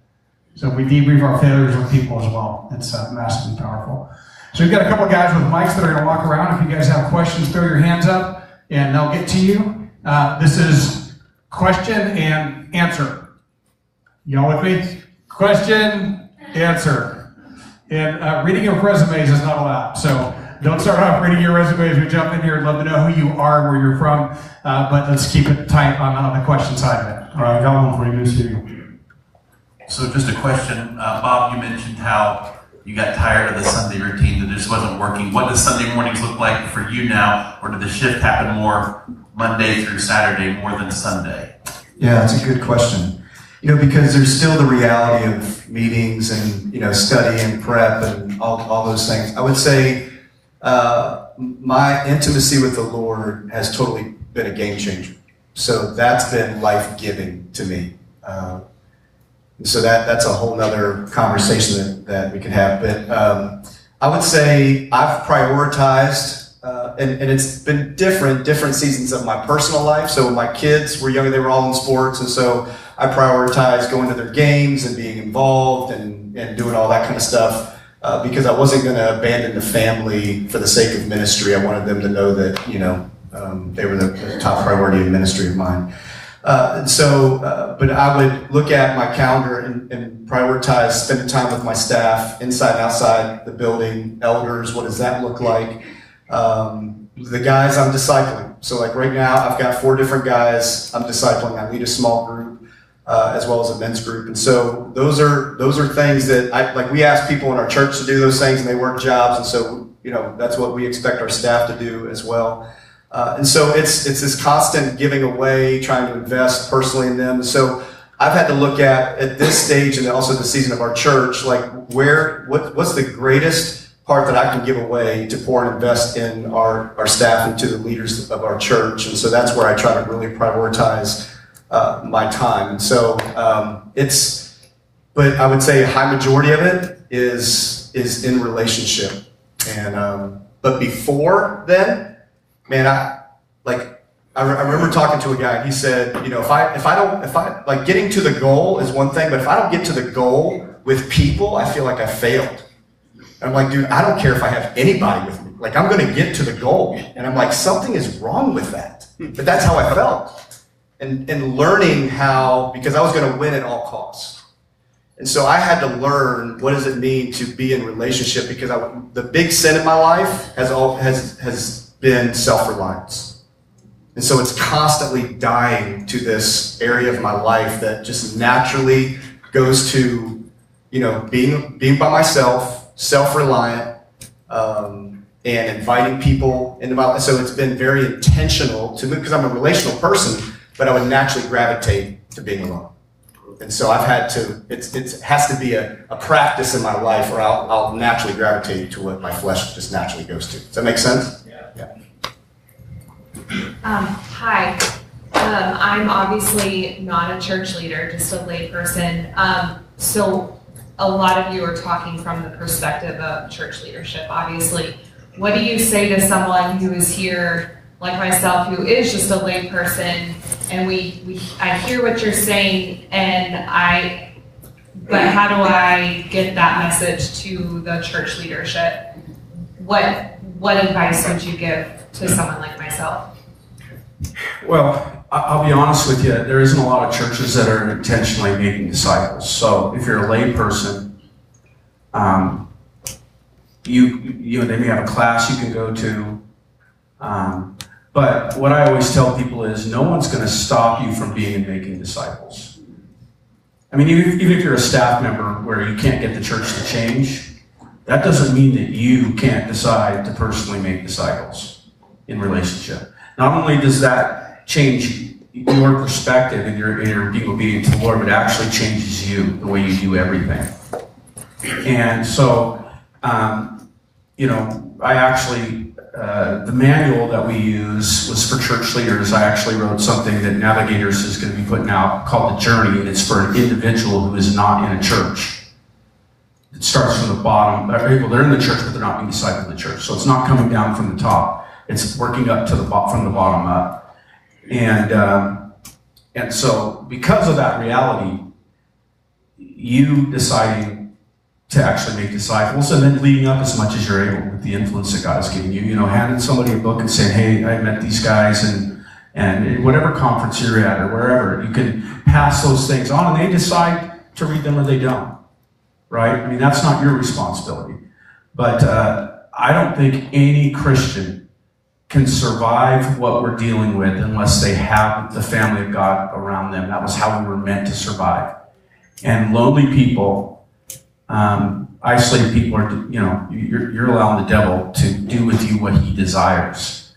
So we debrief our failures with people as well. It's uh, massively powerful. So we've got a couple of guys with mics that are going to walk around. If you guys have questions, throw your hands up, and they'll get to you. Uh, this is question and answer. Y'all with me? Question, answer. And uh, reading of resumes is not allowed. So don't start off reading your resume as we jump in here. I'd love to know who you are, where you're from, uh, but let's keep it tight on, on the question side of it. All right, I got one for you, Steve. So just a question, uh, Bob, you mentioned how you got tired of the Sunday routine, that just wasn't working. What does Sunday mornings look like for you now, or did the shift happen more Monday through Saturday more than Sunday? Yeah, that's a good question. You know, because there's still the reality of meetings and, you know, study and prep and all, all those things. I would say uh, my intimacy with the Lord has totally been a game changer. So that's been life giving to me. Uh, so that that's a whole nother conversation that, that we could have. But um, I would say I've prioritized, uh, and, and it's been different, different seasons of my personal life. So my kids were younger, they were all in sports, and so I prioritized going to their games and being involved and, and doing all that kind of stuff. Uh, because I wasn't going to abandon the family for the sake of ministry. I wanted them to know that, you know, um, they were the, the top priority in ministry of mine. Uh, and so, uh, but I would look at my calendar and, and, prioritize spending time with my staff inside and outside the building, elders. What does that look like? Um, the guys I'm discipling. So, like right now, I've got four different guys I'm discipling. I lead a small group. Uh, as well as a men's group, and so those are those are things that I like. We ask people in our church to do those things, and they work jobs, and so you know that's what we expect our staff to do as well. Uh, and so it's it's this constant giving away, trying to invest personally in them. So I've had to look at at this stage and also the season of our church, like where what what's the greatest part that I can give away to pour and invest in our our staff and to the leaders of our church. And so that's where I try to really prioritize uh, my time. And so um, it's, but I would say a high majority of it is is in relationship. And um, but before then man, I like I, re- I remember talking to a guy. and He said, you know, if I if I don't if I like getting to the goal is one thing, but if I don't get to the goal with people, I feel like I failed. I'm like, dude, I don't care if I have anybody with me. Like, I'm going to get to the goal. And I'm like, something is wrong with that. Hmm. But that's how I felt. And and learning how because I was going to win at all costs. And so I had to learn what does it mean to be in relationship because I, the big sin in my life has all has has been self-reliance. And so it's constantly dying to this area of my life that just naturally goes to, you know, being being by myself, self-reliant, um, and inviting people into my life. So it's been very intentional to me because I'm a relational person, but I would naturally gravitate to being alone. And so I've had to, it's, it has to be a, a practice in my life or I'll, I'll naturally gravitate to what my flesh just naturally goes to. Does that make sense? Yeah. Um, hi. Um, I'm obviously not a church leader, just a layperson. Um, so a lot of you are talking from the perspective of church leadership, obviously. What do you say to someone who is here, like myself, who is just a layperson, and we, we I hear what you're saying, and I, but how do I get that message to the church leadership? What what advice would you give to someone like myself? Well, I'll be honest with you, there isn't a lot of churches that are intentionally making disciples. So if you're a layperson, um, you, you know, they may have a class you can go to. Um, but what I always tell people is no one's going to stop you from being and making disciples. I mean, even, even if you're a staff member where you can't get the church to change, that doesn't mean that you can't decide to personally make disciples in relationship. Not only does that change your perspective and your, and your being obedient to the Lord, but it actually changes you, the way you do everything. And so, um, you know, I actually, uh, the manual that we use was for church leaders. I actually wrote something that Navigators is going to be putting out called The Journey, and it's for an individual who is not in a church. it starts from the bottom. Well, they're in the church, but they're not being discipled in the church. So it's not coming down from the top. It's working up to the from the bottom up. And um, and so because of that reality, you deciding to actually make disciples and then leading up as much as you're able with the influence that God has given you. You know, handing somebody a book and saying, "Hey, I met these guys," and and whatever conference you're at or wherever, you can pass those things on, and they decide to read them or they don't. Right? I mean, that's not your responsibility. But uh, I don't think any Christian can survive what we're dealing with unless they have the family of God around them. That was how we were meant to survive. And lonely people, um, isolated people are, you know, you're, you're, allowing the devil to do with you what he desires.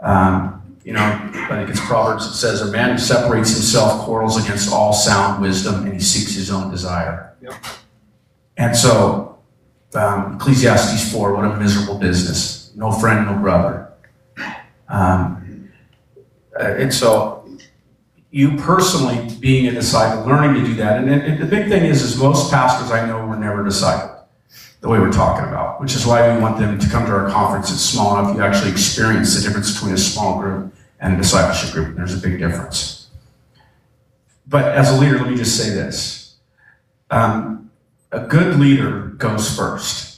Um, you know, I think it's Proverbs that says, a man who separates himself quarrels against all sound wisdom and he seeks his own desire. Yep. And so, um, Ecclesiastes 4, what a miserable business. No friend, no brother. Um, uh, and so, you personally being a disciple, learning to do that. And, the big thing is, is most pastors I know were never discipled the way we're talking about, which is why we want them to come to our conference. It's small enough you actually experience the difference between a small group and a discipleship group. There's a big difference. But as a leader, let me just say this. Um, a good leader goes first.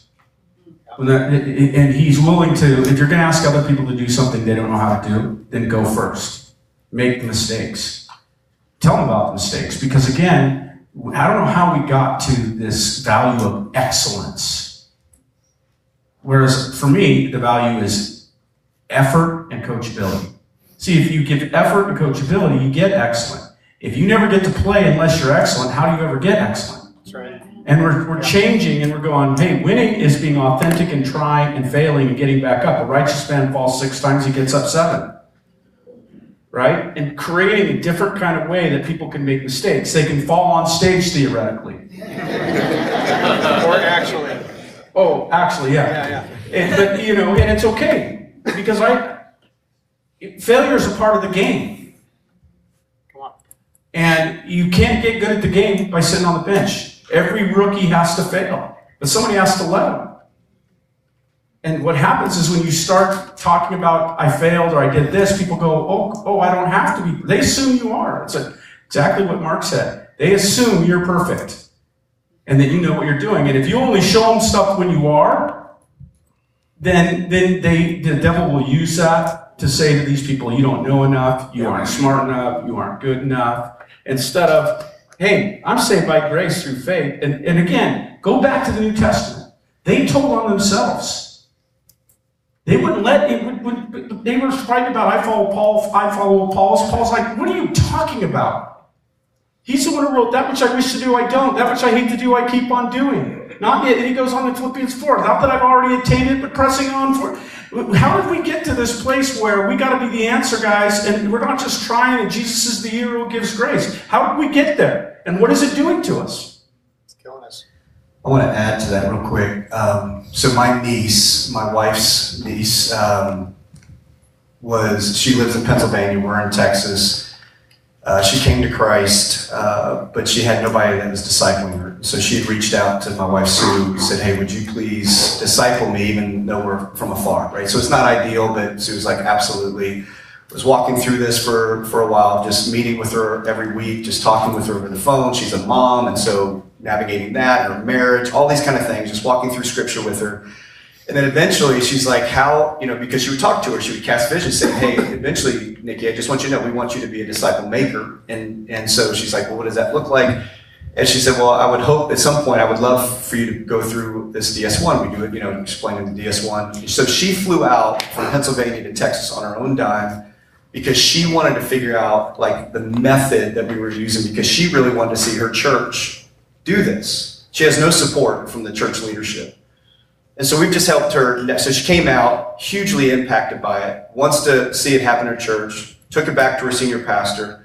And he's willing to, if you're going to ask other people to do something they don't know how to do, then go first. Make the mistakes tell them about the mistakes. Because again, I don't know how we got to this value of excellence. Whereas for me, the value is effort and coachability. See, if you give effort and coachability, you get excellent. If you never get to play unless you're excellent, how do you ever get excellent? That's right. And we're, we're changing and we're going, hey, winning is being authentic and trying and failing and getting back up. A righteous man falls six times, he gets up seven right? And creating a different kind of way that people can make mistakes. They can fall on stage theoretically. or actually. Oh, actually, yeah. yeah, yeah. And, but you know, and it's okay because I failure is a part of the game. Come on. And you can't get good at the game by sitting on the bench. Every rookie has to fail, but somebody has to let them. And what happens is when you start talking about I failed or I did this, people go, oh, oh, I don't have to be. They assume you are. It's a, exactly what Mark said. They assume you're perfect and that you know what you're doing. And if you only show them stuff when you are, then then they the devil will use that to say to these people, you don't know enough, you aren't smart enough, you aren't good enough. Instead of, hey, I'm saved by grace through faith. And, and again, go back to the New Testament. They told on themselves. They wouldn't let it. Would, would, they were fighting about I follow Paul. I follow Apollos. Paul's like, what are you talking about? He's the one who wrote that which I wish to do, I don't. That which I hate to do, I keep on doing. Not yet. And he goes on in Philippians 4. Not that I've already attained it, but pressing on for it. How did we get to this place where we got to be the answer, guys, and we're not just trying, and Jesus is the hero who gives grace? How did we get there? And what is it doing to us? It's killing us. I want to add to that real quick. Um, so my niece, my wife's niece, um, was she lives in Pennsylvania. We're in Texas. Uh, she came to Christ, uh, but she had nobody that was discipling her. So she had reached out to my wife Sue, said, "Hey, would you please disciple me, even though we're from afar?" Right. So it's not ideal, but Sue was like, "Absolutely." was walking through this for, for a while, just meeting with her every week, just talking with her over the phone. She's a mom, and so navigating that, her marriage, all these kind of things, just walking through scripture with her. And then eventually she's like, how, you know, because she would talk to her, she would cast vision saying, hey, eventually, Nikki, I just want you to know, we want you to be a disciple maker. And, and so she's like, well, what does that look like? And she said, well, I would hope at some point, I would love for you to go through this DS1. We do it, you know, explaining the DS1. So she flew out from Pennsylvania to Texas on her own dime because she wanted to figure out like the method that we were using because she really wanted to see her church do this. She has no support from the church leadership. And so we've just helped her. So she came out hugely impacted by it, wants to see it happen in her church, took it back to her senior pastor.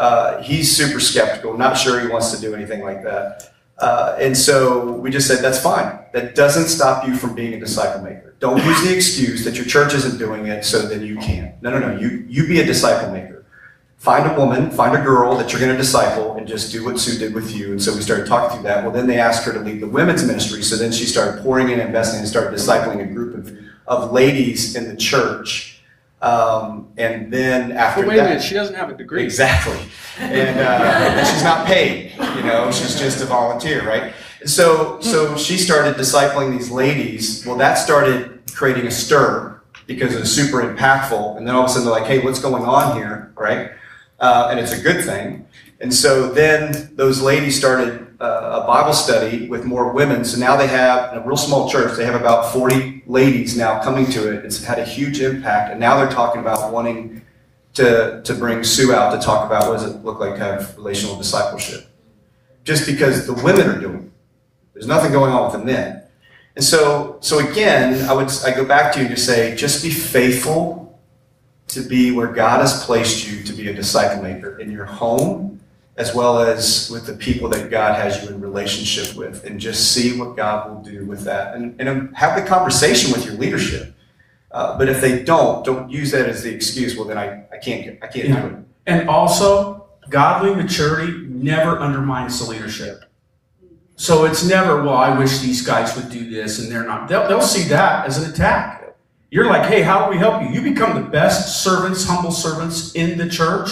Uh, he's super skeptical, not sure he wants to do anything like that. Uh, and so we just said, that's fine. That doesn't stop you from being a disciple maker. Don't use the excuse that your church isn't doing it, so then you can't. No, no, no. You, you be a disciple maker. find a woman, find a girl that you're going to disciple, and just do what Sue did with you. And so we started talking through that. Well, then they asked her to lead the women's ministry. So then she started pouring in, and investing, and started discipling a group of, of ladies in the church. Um, and then after But wait a that, minute, she doesn't have a degree. Exactly. And, uh, she's not paid, you know, she's just a volunteer, right? And so, so she started discipling these ladies. Well, that started creating a stir because it was super impactful. And then all of a sudden they're like, hey, what's going on here, right? Uh, and it's a good thing. And so then those ladies started Uh, a Bible study with more women. So now they have, a real small church, they have about 40 ladies now coming to it. It's had a huge impact. And now they're talking about wanting to, to bring Sue out to talk about what does it look like to have relational discipleship. Just because the women are doing it. There's nothing going on with the men. And so, so again, I would I go back to you to say, just be faithful to be where God has placed you to be a disciple maker in your home, as well as with the people that God has you in relationship with, and just see what God will do with that, and, and have the conversation with your leadership. Uh, but if they don't, don't use that as the excuse. Well, then I, I can't I can't Yeah. do it. And also, godly maturity never undermines the leadership. So it's never, well, I wish these guys would do this and they're not. They'll, they'll see that as an attack. You're like, hey, how do we help you? You become the best servants, humble servants in the church,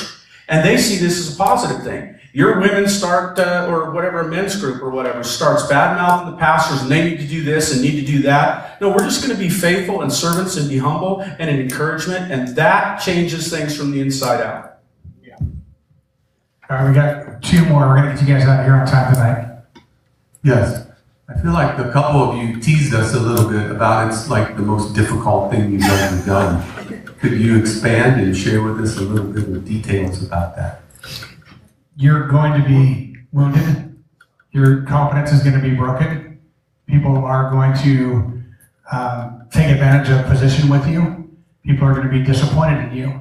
and they see this as a positive thing. Your women start, uh, or whatever, a men's group or whatever, starts bad mouthing the pastors and they need to do this and need to do that. No, we're just going to be faithful and servants and be humble and an encouragement, and that changes things from the inside out. Yeah. All right, we got two more. We're gonna get you guys out of here on time tonight. Yes. I feel like a couple of you teased us a little bit about it's like the most difficult thing you've ever done. Could you expand and share with us a little bit of details about that? You're going to be wounded. Your confidence is going to be broken. People are going to um, take advantage of position with you. People are going to be disappointed in you.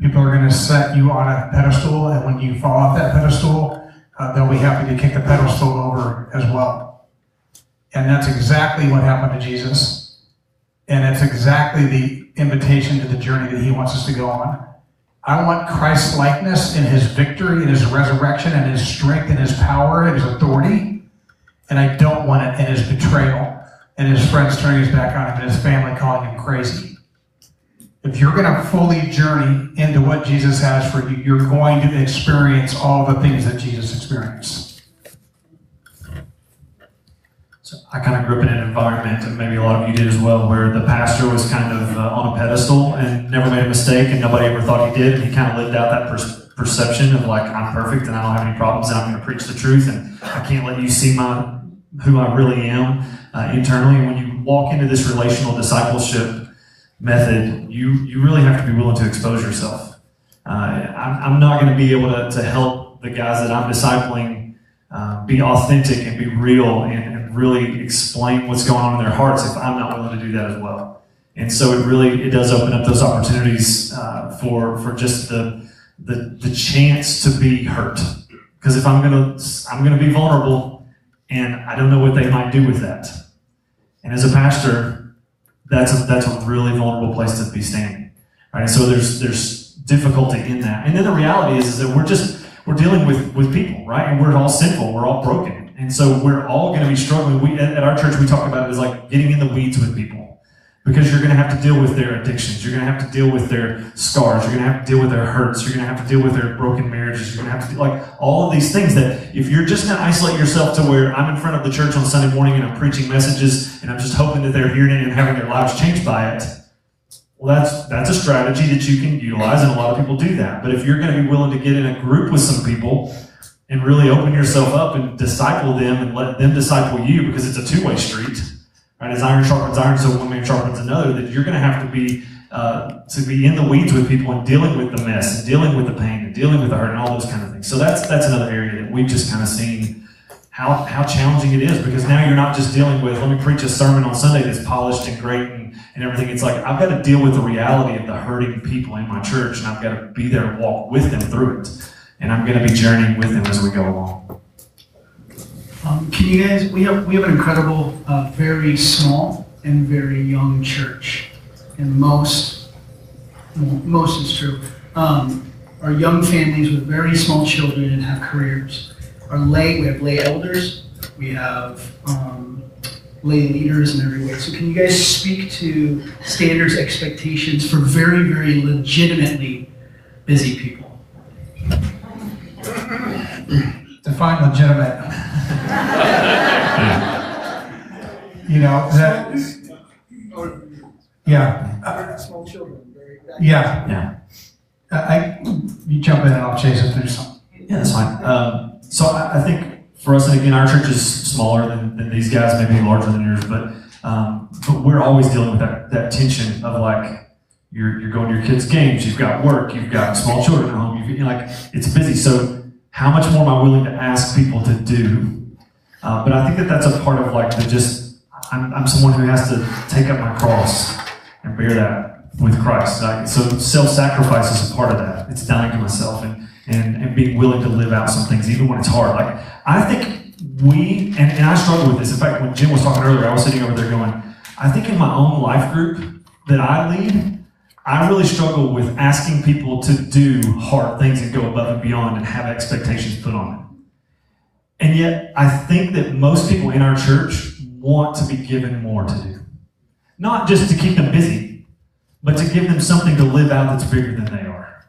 People are going to set you on a pedestal, and when you fall off that pedestal, uh, they'll be happy to kick the pedestal over as well. And that's exactly what happened to Jesus. And it's exactly the invitation to the journey that he wants us to go on. I want Christ's likeness in his victory, in his resurrection, and his strength, and his power, and his authority. And I don't want it in his betrayal, and his friends turning his back on him, and his family calling him crazy. If you're going to fully journey into what Jesus has for you, you're going to experience all the things that Jesus experienced. So I kind of grew up in an environment, and maybe a lot of you did as well, where the pastor was kind of uh, on a pedestal and never made a mistake, and nobody ever thought he did. And he kind of lived out that per- perception of like, I'm perfect and I don't have any problems, and I'm going to preach the truth, and I can't let you see my who I really am uh, internally. And when you walk into this relational discipleship method, you you really have to be willing to expose yourself. Uh, I'm, I'm not going to be able to, to help the guys that I'm discipling uh, be authentic and be real and, and really explain what's going on in their hearts if I'm not willing to do that as well. And so it really it does open up those opportunities uh, for for just the, the the chance to be hurt. Because if I'm gonna I'm gonna be vulnerable, and I don't know what they might do with that. And as a pastor, that's a, that's a really vulnerable place to be standing. Right? And so there's there's difficulty in that. And then the reality is, is that we're just we're dealing with with people, right? And we're all sinful, we're all broken. And so we're all going to be struggling. We at, our church we talk about it as like getting in the weeds with people. Because you're going to have to deal with their addictions. You're going to have to deal with their scars. You're going to have to deal with their hurts. You're going to have to deal with their broken marriages. You're going to have to do like all of these things that if you're just going to isolate yourself to where I'm in front of the church on Sunday morning and I'm preaching messages and I'm just hoping that they're hearing it and having their lives changed by it, well, that's that's a strategy that you can utilize, and a lot of people do that. But if you're going to be willing to get in a group with some people and really open yourself up and disciple them and let them disciple you, because it's a two-way street, right? As iron sharpens iron, so one man sharpens another. That you're going to have to be uh, to be in the weeds with people and dealing with the mess and dealing with the pain and dealing with the hurt and all those kind of things. So that's that's another area that we've just kind of seen how, how challenging it is because now you're not just dealing with let me preach a sermon on Sunday that's polished and great and, and everything. It's like I've got to deal with the reality of the hurting people in my church and I've got to be there and walk with them through it. And I'm going to be journeying with them as we go along. Um, can you guys? We have we have an incredible, uh, very small and very young church, and most most is true. Um, are young families with very small children and have careers. Our lay, we have lay elders, we have um, lay leaders in every way. So, can you guys speak to standards, expectations for very, very legitimately busy people? Define legitimate. you know that. Yeah. Small children, very. Yeah. Yeah. I, I you jump in and I'll chase it through some. Yeah, that's fine. Um, so I, I think for us, and again, our church is smaller than, than these guys, maybe larger than yours, but um, but we're always dealing with that, that tension of like you're, you're going to your kids' games, you've got work, you've got small children at home, you've, you know, like it's busy. So how much more am I willing to ask people to do? Uh, but I think that that's a part of like the just I'm, I'm someone who has to take up my cross and bear that with Christ. Like, so self-sacrifice is a part of that. It's dying to myself and, and, and being willing to live out some things even when it's hard. Like I think we and, and I struggle with this. In fact, when Jim was talking earlier, I was sitting over there going, I think in my own life group that I lead, I really struggle with asking people to do hard things and go above and beyond and have expectations put on them. And yet, I think that most people in our church want to be given more to do. Not just to keep them busy, but to give them something to live out that's bigger than they are.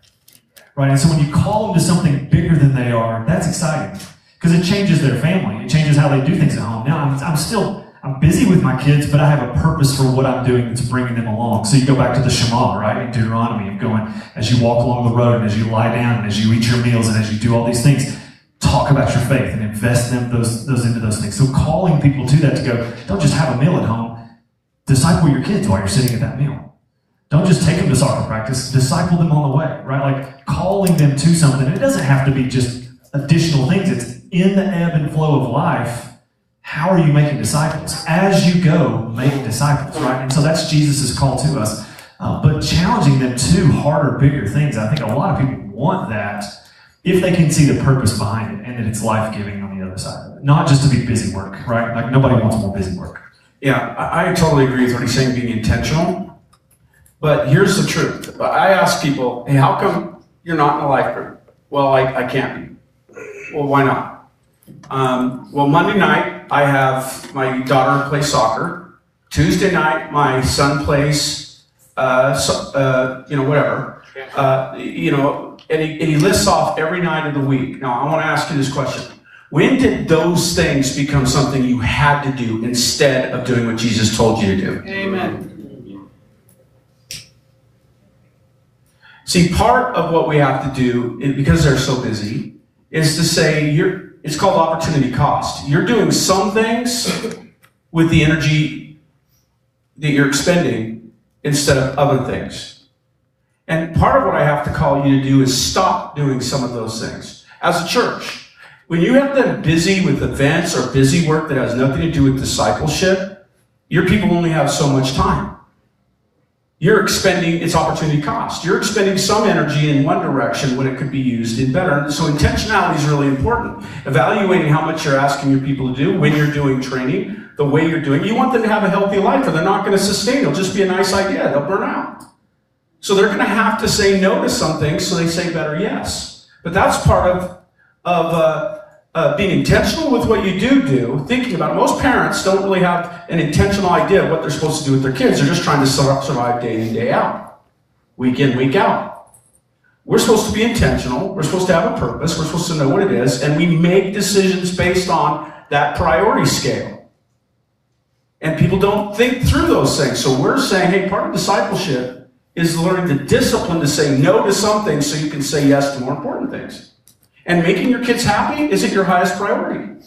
Right? And so when you call them to something bigger than they are, that's exciting because it changes their family. It changes how they do things at home. Now, I'm, I'm still I'm busy with my kids, but I have a purpose for what I'm doing that's bringing them along. So you go back to the Shema, right, in Deuteronomy, of going as you walk along the road, and as you lie down, and as you eat your meals, and as you do all these things, talk about your faith and invest them those those into those things. So calling people to that to go, don't just have a meal at home, disciple your kids while you're sitting at that meal. Don't just take them to soccer practice, disciple them on the way, right? Like calling them to something. It doesn't have to be just additional things. It's in the ebb and flow of life how are you making disciples? As you go, make disciples, right? And so that's Jesus' call to us. Uh, but challenging them to harder, bigger things. I think a lot of people want that if they can see the purpose behind it and that it's life giving on the other side of it. Not just to be busy work, right? Like nobody wants more busy work. Yeah, I, I totally agree with what he's saying, being intentional. But here's the truth. I ask people, hey, how come you're not in a life group? Well, I, I can't be. Well, why not? Um, well, Monday night, I have my daughter play soccer. Tuesday night, my son plays, uh, so, uh, you know, whatever. Uh, you know, and he, and he lists off every night of the week. Now, I want to ask you this question. When did those things become something you had to do instead of doing what Jesus told you to do? Amen. See, part of what we have to do, because they're so busy, is to say, you're, it's called opportunity cost. You're doing some things with the energy that you're expending instead of other things. And part of what I have to call you to do is stop doing some of those things. As a church, when you have them busy with events or busy work that has nothing to do with discipleship, your people only have so much time you're expending its opportunity cost. You're expending some energy in one direction when it could be used in better. So intentionality is really important. Evaluating how much you're asking your people to do when you're doing training, the way you're doing. You want them to have a healthy life, or they're not going to sustain. It'll just be a nice idea. They'll burn out. So they're going to have to say no to some things, so they say better yes. But that's part of of uh, uh, being intentional with what you do do, thinking about it. Most parents don't really have an intentional idea of what they're supposed to do with their kids. They're just trying to survive day in, day out, week in, week out. We're supposed to be intentional. We're supposed to have a purpose. We're supposed to know what it is, and we make decisions based on that priority scale. And people don't think through those things. So we're saying, hey, part of discipleship is learning the discipline to say no to some things so you can say yes to more important things. And making your kids happy isn't your highest priority.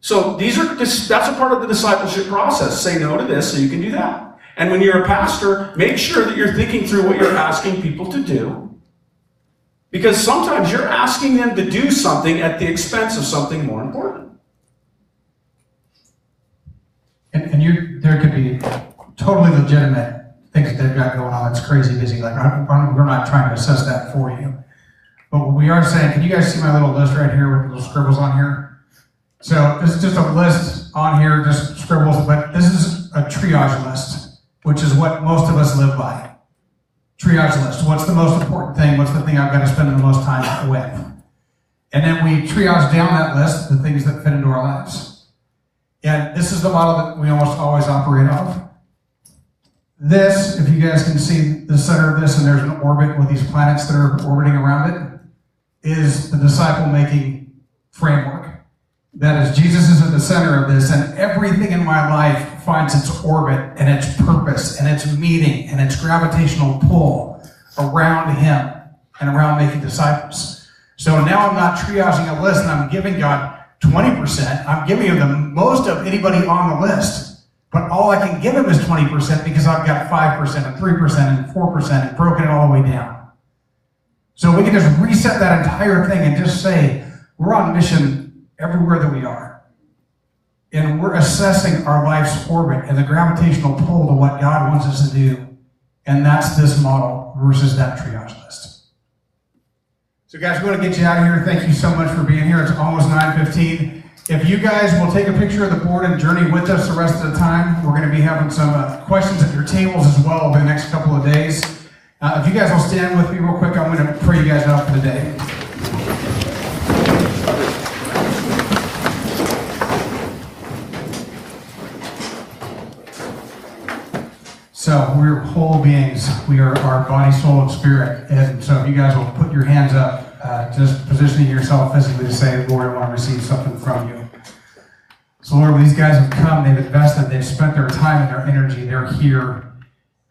So these are that's a part of the discipleship process. Say no to this so you can do that. And when you're a pastor, make sure that you're thinking through what you're asking people to do. Because sometimes you're asking them to do something at the expense of something more important. And, and you, there could be totally legitimate things that they've got going on It's crazy busy. Like, we're not trying to assess that for you. But we are saying, can you guys see my little list right here with little scribbles on here? So this is just a list on here, just scribbles, but this is a triage list, which is what most of us live by. triage list. What's the most important thing? What's the thing I've got to spend the most time with? And then we triage down that list the things that fit into our lives. And this is the model that we almost always operate off. This, if you guys can see the center of this, and there's an orbit with these planets that are orbiting around it, is the disciple making framework. That is, Jesus is at the center of this, and everything in my life finds its orbit and its purpose and its meaning and its gravitational pull around Him and around making disciples. So now I'm not triaging a list and I'm giving God 20%. I'm giving Him the most of anybody on the list. But all I can give Him is 20% because I've got 5% and 3% and 4% and broken it all the way down. So we can just reset that entire thing and just say, we're on mission everywhere that we are. And we're assessing our life's orbit and the gravitational pull to what God wants us to do. And that's this model versus that triage list. So guys, we want to get you out of here. Thank you so much for being here. It's almost 9.15. If you guys will take a picture of the board and journey with us the rest of the time, we're going to be having some uh, questions at your tables as well over the next couple of days. Uh, if you guys will stand with me real quick, I'm going to pray you guys out for the day. So we're whole beings. We are our body, soul, and spirit. And so if you guys will put your hands up, uh, just positioning yourself physically to say, Lord, I want to receive something from you. So Lord, these guys have come, they've invested, they've spent their time and their energy, they're here.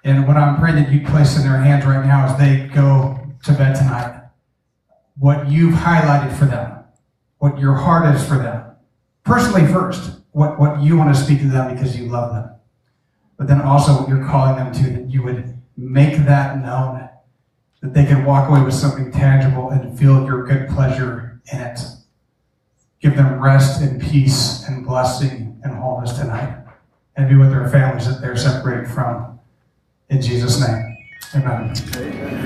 And what I'm praying that you place in their hands right now as they go to bed tonight, what you've highlighted for them, what your heart is for them. Personally first, what, what you want to speak to them because you love them but then also what you're calling them to, that you would make that known, that they can walk away with something tangible and feel your good pleasure in it. Give them rest and peace and blessing and wholeness tonight, and be with their families that they're separated from. In Jesus' name, amen. amen.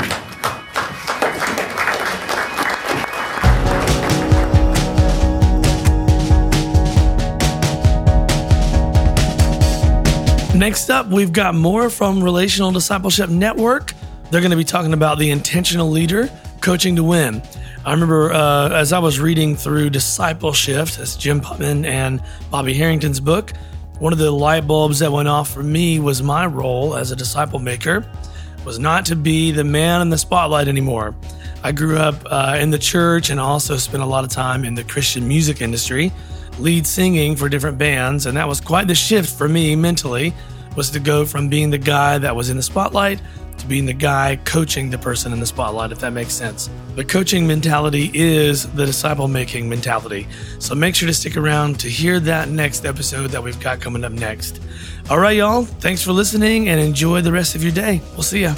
Next up, we've got more from Relational DiscipleShift Network. They're going to be talking about the intentional leader, coaching to win. I remember uh, as I was reading through Discipleship, that's Jim Putman and Bobby Harrington's book, one of the light bulbs that went off for me was my role as a disciple maker was not to be the man in the spotlight anymore. I grew up uh, in the church and also spent a lot of time in the Christian music industry lead singing for different bands, and that was quite the shift for me mentally. Was to go from being the guy that was in the spotlight being the guy coaching the person in the spotlight, if that makes sense. The coaching mentality is the disciple making mentality. So make sure to stick around to hear that next episode that we've got coming up next. All right, y'all. Thanks for listening and enjoy the rest of your day. We'll see ya.